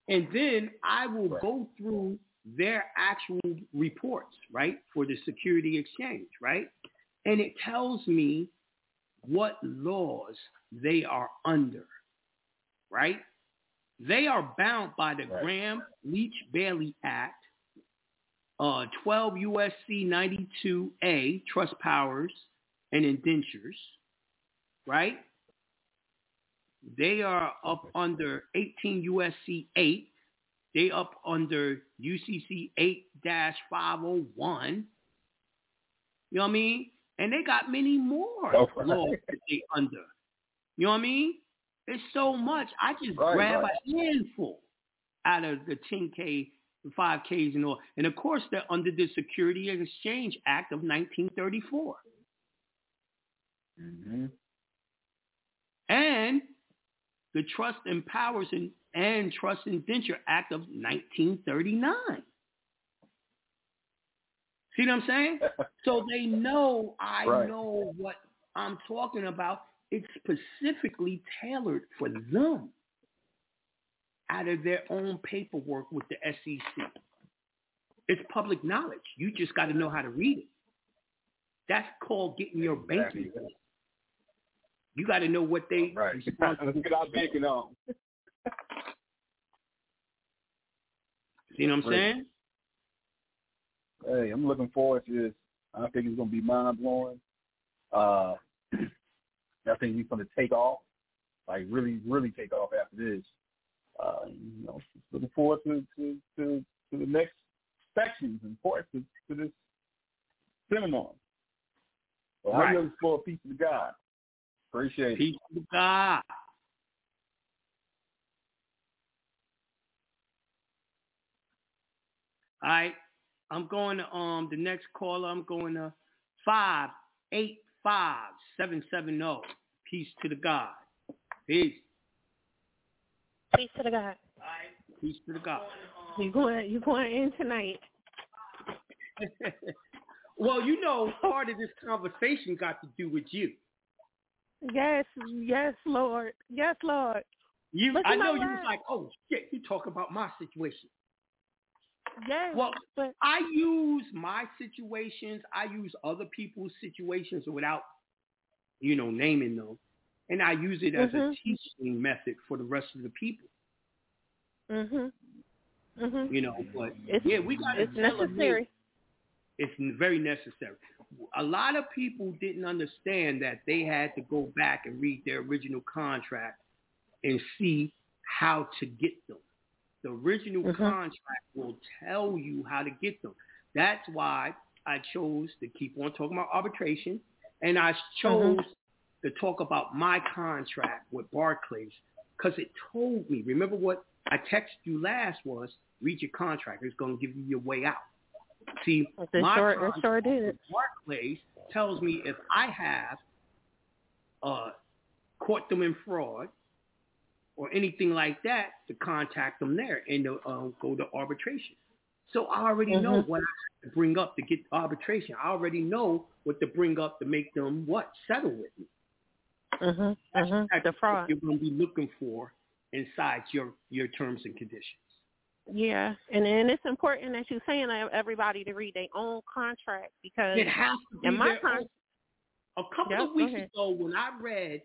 And then I will Right. go through their actual reports, right, for the security exchange, right? And it tells me what laws they are under, right? They are bound by the Right. Gramm Leach Bliley Act, uh, 12 USC 92A, trust powers and indentures, right? They are up under 18 USC 8. They up under UCC 8-501. You know what I mean? And they got many more Oh, right. laws that they under. You know what I mean? It's so much. I just Right, grab right. a handful out of the 10K, the 5Ks and all. And of course, they're under the Security Exchange Act of 1934. Mm-hmm. and the Trust and Powers and, and Trust Indenture Act of 1939. See what I'm saying? (laughs) So they know I Right. know what I'm talking about. It's specifically tailored for them out of their own paperwork with the SEC. It's public knowledge. You just got to know how to read it. That's called getting your banking. Exactly. You got to know what they Right. (laughs) Let's get our banking on. See what I'm saying? Hey, I'm looking forward to this. I think it's gonna be mind blowing. Uh, (clears throat) I think we're gonna take off, like really, really take off after this. Uh, you know, looking forward to to to, to the next sections and parts to, to this seminar. Well, Right. I really for peace to God. Appreciate it. Peace to God. All right. I'm going to um the next caller. I'm going to five eight five seven seven zero. Peace to the God. Peace. Peace to the God. Peace to the God. You going? You going in tonight? (laughs) well, you know, part of this conversation got to do with you. Yes, yes, Lord. Yes, Lord. You, Look I know you was like, oh shit, you talk about my situation. Yes. Well, but I use my situations. I use other people's situations without, you know, naming them, and I use it as a Mhm. teaching method for the rest of the people. mhm. Mhm. You know, but It's, yeah, we got it's necessary. It's very necessary. A lot of people didn't understand that they had to go back and read their original contract and see how to get them. The original Mhm. contract will tell you how to get them. That's why I chose to keep on talking about arbitration, and I chose to talk about my contract with Barclays because it told me. Remember what I texted you last was read your contract. It's going to give you your way out. See, It my sure, contract sure did. with Barclays tells me if I have uh, caught them in fraud or anything like that, to contact them there and to uh, go to arbitration. So I already know Mhm. what I bring up to get arbitration. I already know what to bring up to make them what settle with me. Mhm. Mhm. That's The what fraud. you're going to be looking for inside your your terms and conditions. Yeah, and and it's important that you're saying everybody to read their own contract because It has to be in my own. A couple Yep, of weeks ago, when I read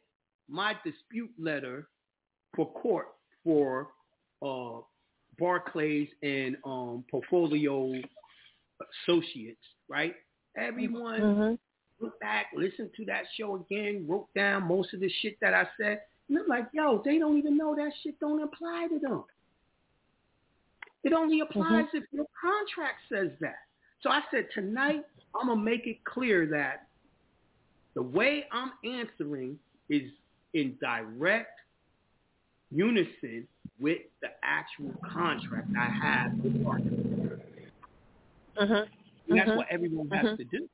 my dispute letter for court for uh, Barclays and um, Portfolio Associates, right? Everyone Mhm. looked back, listened to that show again, wrote down most of the shit that I said, and I'm like, yo, they don't even know that shit don't apply to them. It only applies if your contract says that. So I said tonight I'm gonna make it clear that the way I'm answering is in direct unison with the actual contract I have with Parker. Mhm. And that's Mhm. what everyone has Mhm. to do.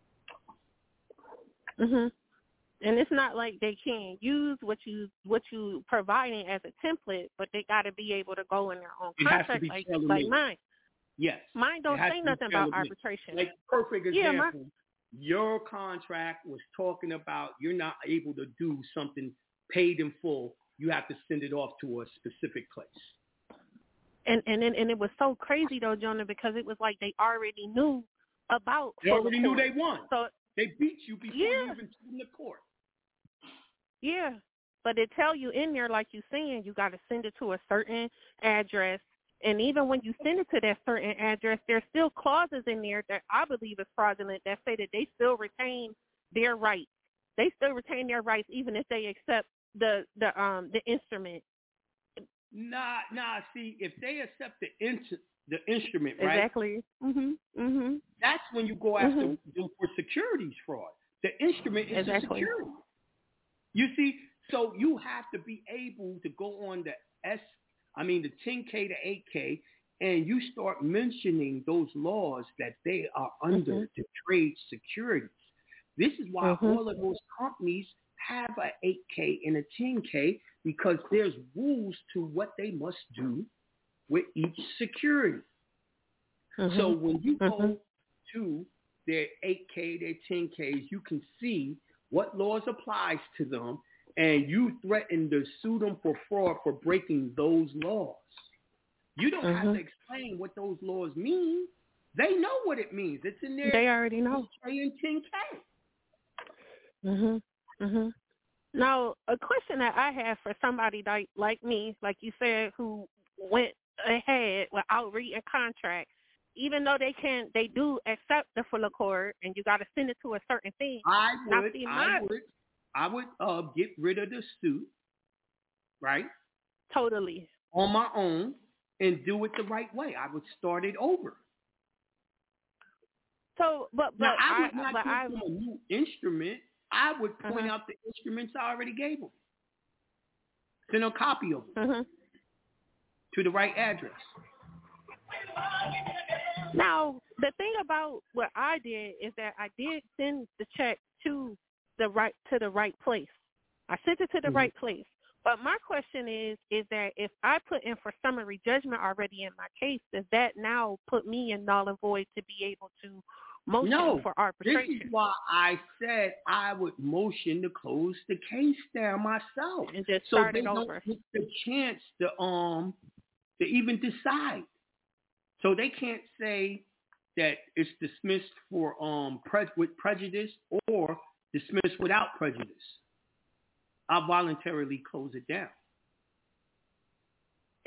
Mhm. And it's not like they can't use what you what you providing as a template, but they got to be able to go in their own It has to contract like like mine. Yes. Mine don't say nothing about arbitration. Like perfect example. Yeah, my- your contract was talking about you're not able to do something paid in full. You have to send it off to a specific place. And and then and it was so crazy though, Jonah, because it was like they already knew about. They already knew they won. So They beat you before you even took the court. Yeah, but they tell you in there, like you saying, you got to send it to a certain address. And even when you send it to that certain address, there's still clauses in there that I believe is fraudulent that say that they still retain their rights. They still retain their rights even if they accept the the um the instrument. Nah, nah. See, if they accept the int- the instrument, right? Exactly. Mhm. Mhm. That's when you go after Mhm. them for securities fraud. The instrument is Exactly. the security. You see, so you have to be able to go on the S, I mean the 10K to 8K, and you start mentioning those laws that they are under Mhm. to trade securities. This is why Mhm. all of those companies have a 8K and a 10K because there's rules to what they must do with each security. Mhm. So when you go Mhm. to their 8K, their 10Ks, you can see what laws applies to them, and you threaten to sue them for fraud for breaking those laws. You don't have Mhm. to explain what those laws mean. They know what it means. It's in there. They already know. 8K and 10K. Mhm. Mhm. Now, a question that I have for somebody like like me, like you said, who went ahead without reading contract, even though they can, they do accept the full accord, and you got to send it to a certain thing. I would, I my- would, I would uh, get rid of the suit, right, Totally. on my own, and do it the right way. I would start it over. So, but but Now, I I, would not but give I, them a new instrument. I would point Uh-huh. out the instruments I already gave them. Send a copy of them Mhm. to the right address. Now, the thing about what I did is that I did send the check to the right to the right place. I sent it to the Mhm. right place. But my question is is that if I put in for summary judgment already in my case, does that now put me in null and void to be able to motion no, for this arbitration? is why I said I would motion to close the case down myself. And just so start it don't over. get the chance to um to even decide. So they can't say that it's dismissed for um pre- with prejudice or dismissed without prejudice. I'll voluntarily close it down.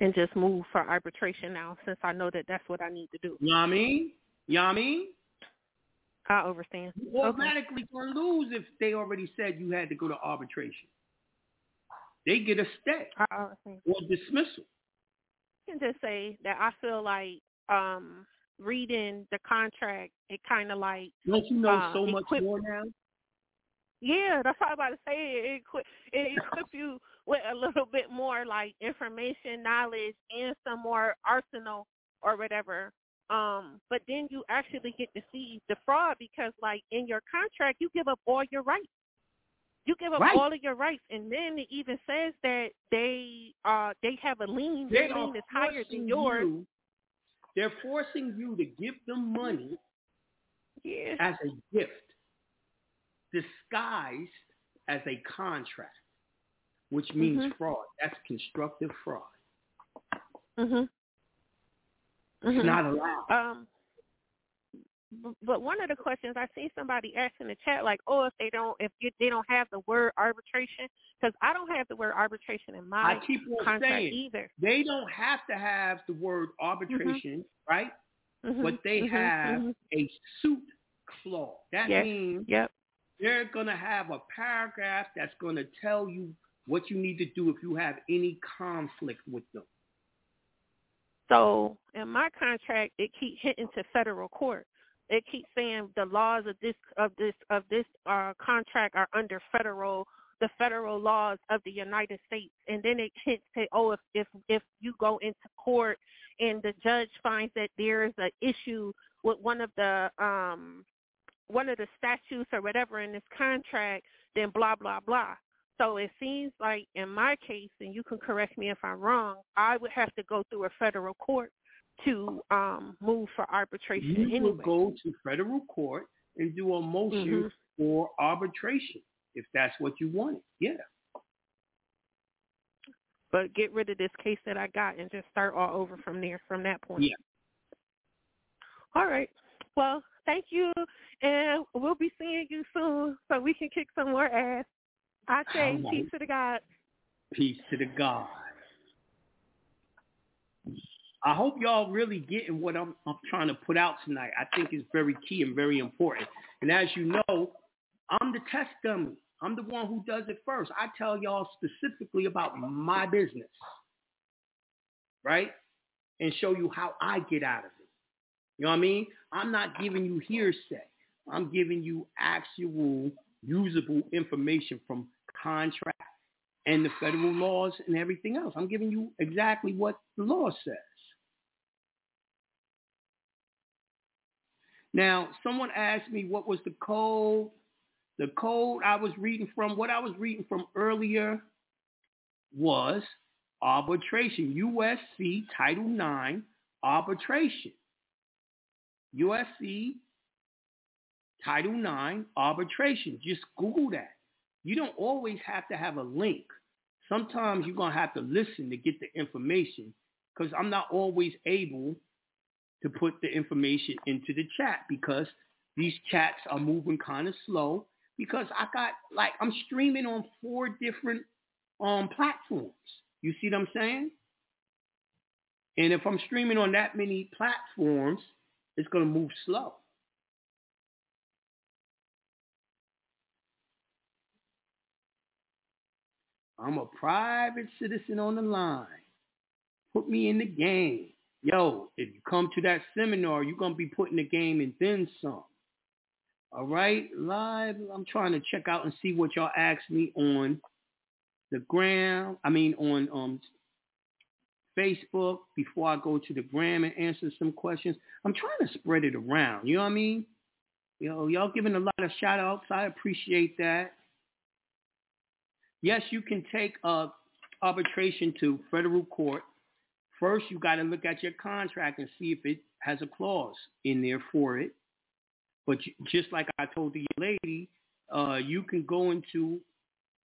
and just move for arbitration now since I know that that's what I need to do. You know what I mean? You know what I mean? I understand. You Okay. automatically gonna lose if they already said you had to go to arbitration. They get a stay or dismissal. I can just say that I feel like um reading the contract, it kind of like Don't you know uh, so much equip- more now? Yeah, that's what I was about to say. It equip it equip you with a little bit more like information, knowledge, and some more arsenal or whatever. Um, but then you actually get to see the fraud because, like in your contract, you give up all your rights. You give up Right. all of your rights, and then it even says that they uh they have a lien. They Their are lien is higher forcing than yours. you. They're forcing you to give them money Yeah. as a gift, disguised as a contract, which means Mhm. fraud. That's constructive fraud. Mhm. It's Mhm. not allowed. Um, but one of the questions I see somebody ask in the chat, like, oh, if they don't, if you, they don't have the word arbitration, because I don't have the word arbitration in my I keep on contract saying either. they don't have to have the word arbitration, right? Mhm, But they mhm, have mhm. a suit clause. That Yes. means Yep. they're going to have a paragraph that's going to tell you what you need to do if you have any conflict with them. So in my contract, it keeps hitting to federal court. It keeps saying the laws of this of this of this uh, contract are under federal the federal laws of the United States, and then it hints to oh if if if you go into court and the judge finds that there is an issue with one of the um one of the statutes or whatever in this contract, then blah blah blah. So it seems like in my case, and you can correct me if I'm wrong, I would have to go through a federal court to um move for arbitration. You anyway. will go to federal court and do a motion Mhm. for arbitration if that's what you wanted. Yeah. but get rid of this case that I got and just start all over from there from that point. Yeah. All right. Well, thank you, and we'll be seeing you soon so we can kick some more ass. I say right. peace to the God. Peace to the God. I hope y'all really getting what I'm, I'm trying to put out tonight. I think it's very key and very important. And as you know, I'm the test dummy. I'm the one who does it first. I tell y'all specifically about my business, right? And show you how I get out of it. You know what I mean? I'm not giving you hearsay. I'm giving you actual usable information from contract and the federal laws and everything else. I'm giving you exactly what the law says. Now, someone asked me what was the code. The code I was reading from, what I was reading from earlier was arbitration. USC Title IX arbitration. USC Title IX arbitration. Just Google that. You don't always have to have a link. Sometimes you're going to have to listen to get the information because I'm not always able to put the information into the chat because these chats are moving kind of slow because I got like I'm streaming on four different um platforms. You see what I'm saying? And if I'm streaming on that many platforms, it's going to move slow. I'm a private citizen on the line. Put me in the game. Yo, if you come to that seminar, you're going to be put in the game and then some. All right, live. I'm trying to check out and see what y'all asked me on the gram. I mean, on um Facebook before I go to the gram and answer some questions. I'm trying to spread it around. You know what I mean? You know, y'all giving a lot of shout outs. I appreciate that. Yes, you can take uh, arbitration to federal court. First, you got to look at your contract and see if it has a clause in there for it. But just like I told the lady, uh, you can go into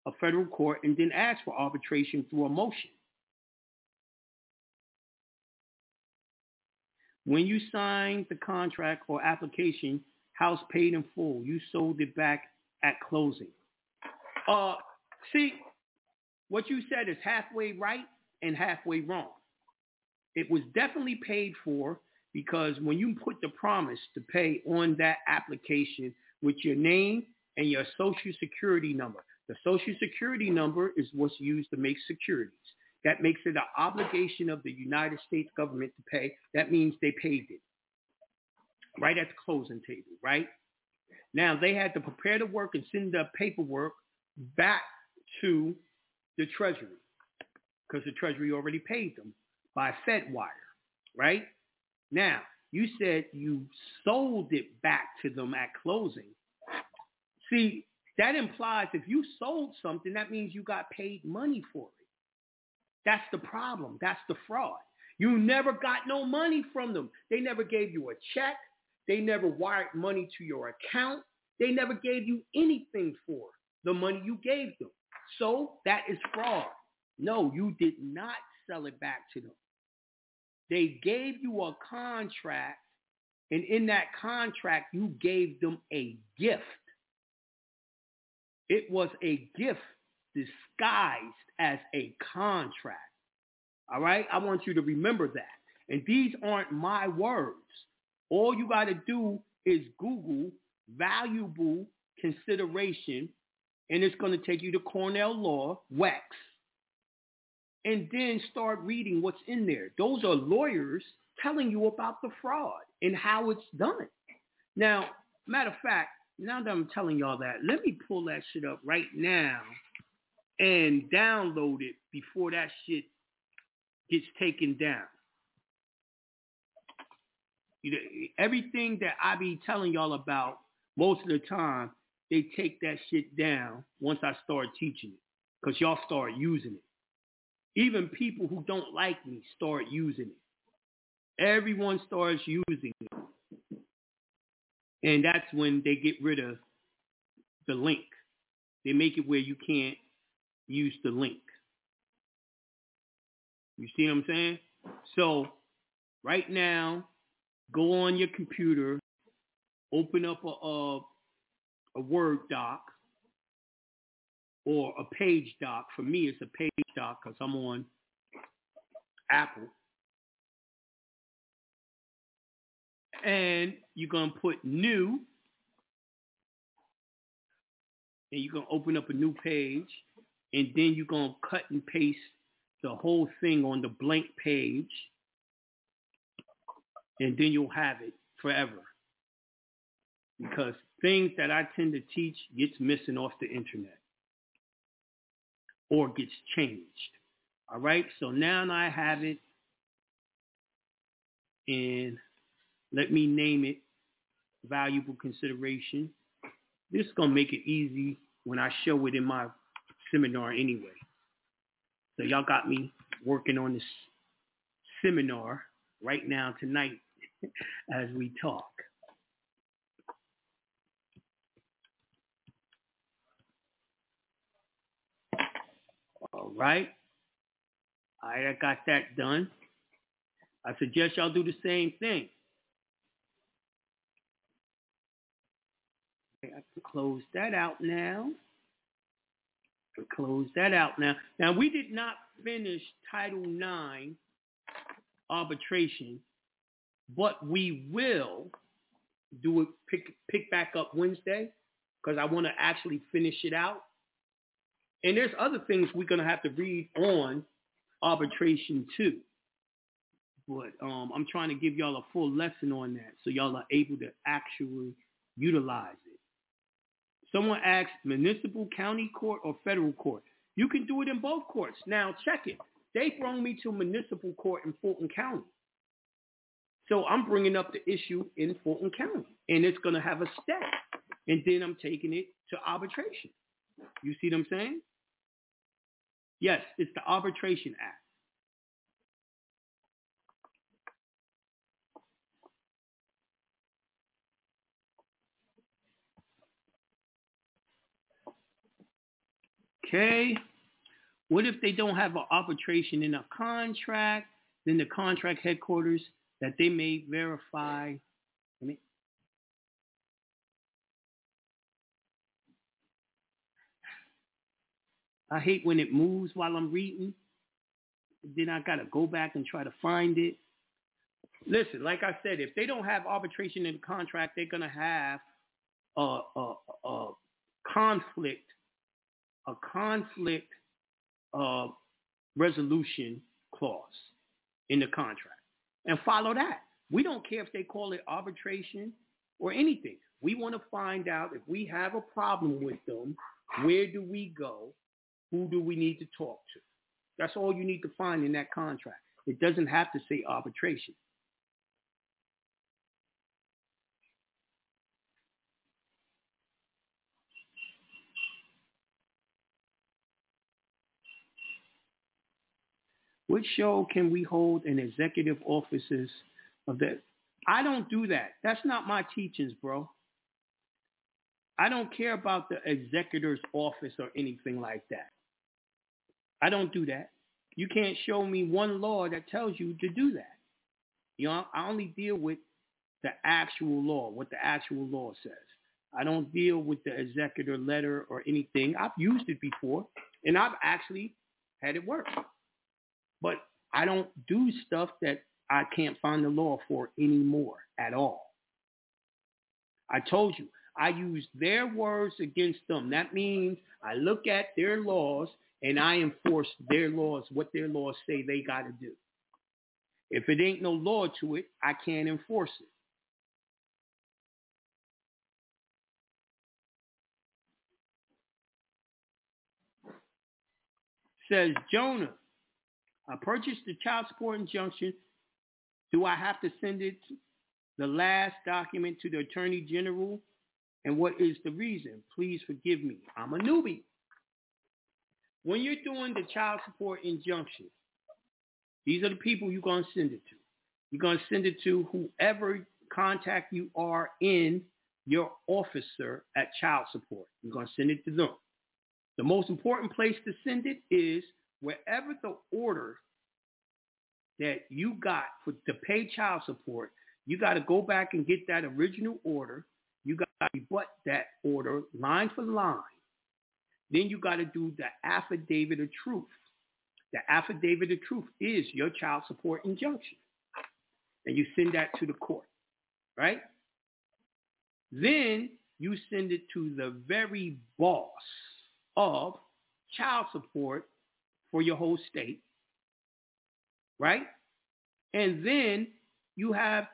a federal court and then ask for arbitration through a motion. When you signed the contract or application, house paid in full. You sold it back at closing. Uh, see, what you said is halfway right and halfway wrong. It was definitely paid for because when you put the promise to pay on that application with your name and your social security number, the social security number is what's used to make securities. That makes it an obligation of the United States government to pay. That means they paid it right at the closing table, right? Now they had to prepare the work and send the paperwork back to the Treasury because the Treasury already paid them by FedWire, right? Now, you said you sold it back to them at closing. See, that implies if you sold something, that means you got paid money for it. That's the problem. That's the fraud. You never got no money from them. They never gave you a check. They never wired money to your account. They never gave you anything for the money you gave them. So that is fraud. No, you did not sell it back to them. They gave you a contract, and in that contract, you gave them a gift. It was a gift disguised as a contract. All right? I want you to remember that. And these aren't my words. All you got to do is Google valuable consideration, and it's going to take you to Cornell Law, Wex, and then start reading what's in there. Those are lawyers telling you about the fraud and how it's done. Now, matter of fact, now that I'm telling y'all that, let me pull that shit up right now and download it before that shit gets taken down. Everything that I be telling y'all about most of the time, they take that shit down once I start teaching it because y'all start using it. Even people who don't like me start using it. Everyone starts using it. And that's when they get rid of the link. They make it where you can't use the link. You see what I'm saying? So right now, go on your computer, open up a, a, a Word doc or a page doc. For me, it's a page doc because I'm on Apple. And you're going to put new. And you're going to open up a new page. And then you're going to cut and paste the whole thing on the blank page. And then you'll have it forever. Because things that I tend to teach gets missing off the internet or gets changed. All right, so now I have it and let me name it valuable consideration. This is going to make it easy when I show it in my seminar anyway. So y'all got me working on this seminar right now tonight (laughs) as we talk. All right. All right, I got that done. I suggest y'all do the same thing. I can close that out now. Close that out now. Now we did not finish Title IX arbitration, but we will do it pick pick back up Wednesday because I want to actually finish it out. And there's other things we're gonna have to read on arbitration too. But um, I'm trying to give y'all a full lesson on that so y'all are able to actually utilize it. Someone asked municipal, county court, or federal court. You can do it in both courts. Now check it. They brought me to municipal court in Fulton County. So I'm bringing up the issue in Fulton County, and it's going to have a step. And then I'm taking it to arbitration. You see what I'm saying? Yes, it's the Arbitration Act. Okay. What if they don't have an arbitration in a contract? Then the contract headquarters that they may verify. I hate when it moves while I'm reading. Then I got to go back and try to find it. Listen, like I said, if they don't have arbitration in the contract, they're going to have a, a, a conflict a conflict uh, resolution clause in the contract and follow that. We don't care if they call it arbitration or anything. We want to find out if we have a problem with them, where do we go? Who do we need to talk to? That's all you need to find in that contract. It doesn't have to say arbitration. Which show can we hold in executive offices of that? I don't do that. That's not my teachings, bro. I don't care about the executor's office or anything like that. I don't do that. You can't show me one law that tells you to do that. You know, I only deal with the actual law, what the actual law says. I don't deal with the executor letter or anything. I've used it before, and I've actually had it work. But I don't do stuff that I can't find the law for anymore at all. I told you, I use their words against them. That means I look at their laws and I enforce their laws, what their laws say they got to do. If it ain't no law to it, I can't enforce it. Says Jonah, I purchased the child support injunction. Do I have to send it, the last document to the Attorney General? And what is the reason? Please forgive me. I'm a newbie. When you're doing the child support injunction, these are the people you're going to send it to. You're going to send it to whoever contact you are in your officer at child support. You're going to send it to them. The most important place to send it is wherever the order that you got for to pay child support, you got to go back and get that original order. You got to rebut that order line for line. Then you got to do the affidavit of truth. The affidavit of truth is your child support injunction. And you send that to the court, right? Then you send it to the very boss of child support for your whole state, right? And then you have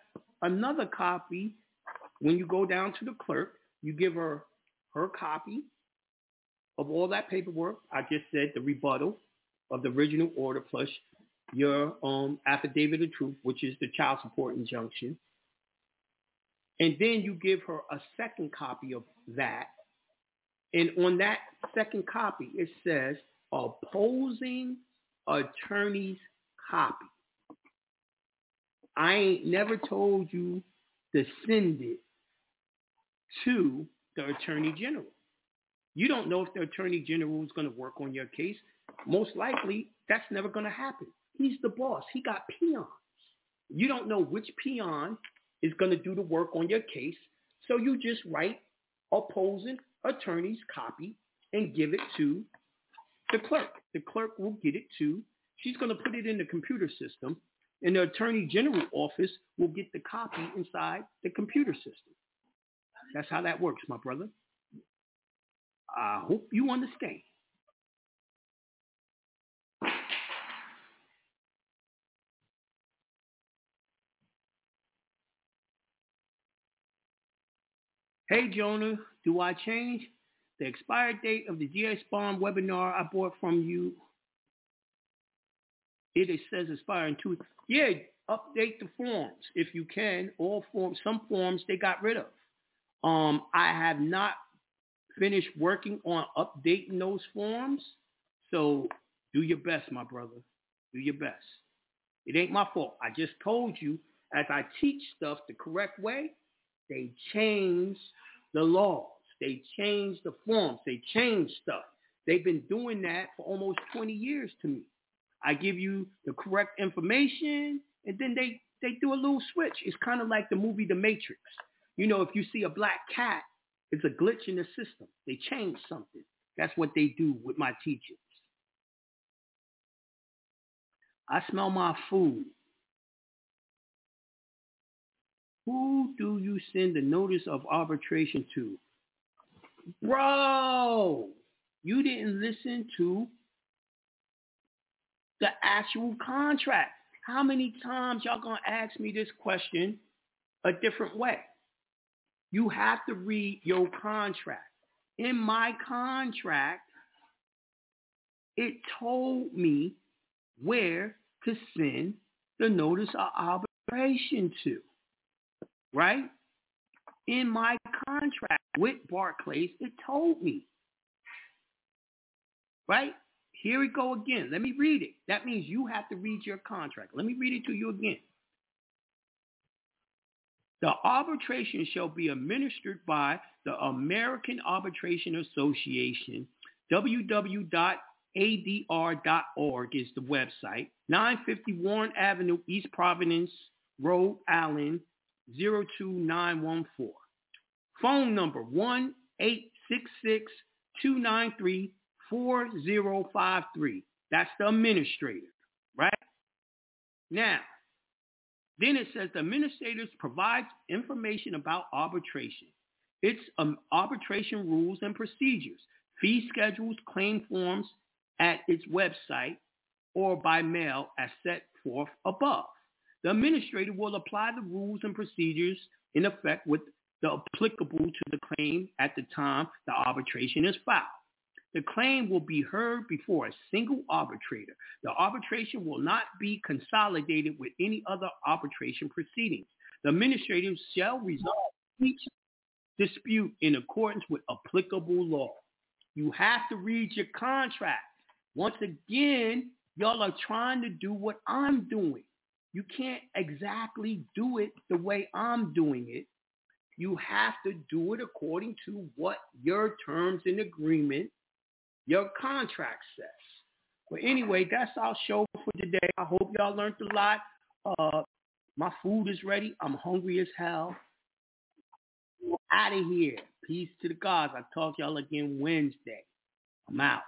another copy when you go down to the clerk. You give her her copy of all that paperwork. I just said the rebuttal of the original order plus your um, affidavit of truth, which is the child support injunction. And then you give her a second copy of that. And on that second copy, it says opposing attorney's copy. I ain't never told you to send it to the attorney general. You don't know if the attorney general is going to work on your case. Most likely, that's never going to happen. He's the boss. He got peons. You don't know which peon is going to do the work on your case. So you just write opposing attorney's copy and give it to the clerk. The clerk will get it to, she's going to put it in the computer system and the attorney general office will get the copy inside the computer system. That's how that works, my brother. I hope you understand. Hey Jonah, do I change the expired date of the GS Bomb webinar I bought from you? It says expire in two. Yeah, update the forms if you can. All forms, some forms they got rid of. Um, I have not finished working on updating those forms, so do your best, my brother. Do your best. It ain't my fault. I just told you as I teach stuff the correct way, they change the laws. They change the forms. They change stuff. They've been doing that for almost 20 years to me. I give you the correct information, and then they, they do a little switch. It's kind of like the movie The Matrix. You know, if you see a black cat, it's a glitch in the system. They change something. That's what they do with my teachings. I smell my food. Who do you send the notice of arbitration to? Bro, you didn't listen to the actual contract. How many times y'all gonna ask me this question a different way? You have to read your contract. In my contract, it told me where to send the notice of arbitration to right? In my contract with Barclays, it told me. Right? Here we go again. Let me read it. That means you have to read your contract. Let me read it to you again. The arbitration shall be administered by the American Arbitration Association. www.adr.org is the website. 950 Warren Avenue, East Providence, Rhode Island, 02914. Phone number 1-866-293-4053. That's the administrator, right? Now, then it says the administrators provides information about arbitration. It's um, arbitration rules and procedures, fee schedules, claim forms, at its website or by mail as set forth above. The administrator will apply the rules and procedures in effect with the applicable to the claim at the time the arbitration is filed. The claim will be heard before a single arbitrator. The arbitration will not be consolidated with any other arbitration proceedings. The administrator shall resolve each dispute in accordance with applicable law. You have to read your contract. Once again, y'all are trying to do what I'm doing. You can't exactly do it the way I'm doing it. You have to do it according to what your terms and agreement, your contract says. But anyway, that's our show for today. I hope y'all learned a lot. Uh, my food is ready. I'm hungry as hell. Out of here. Peace to the gods. I'll talk y'all again Wednesday. I'm out.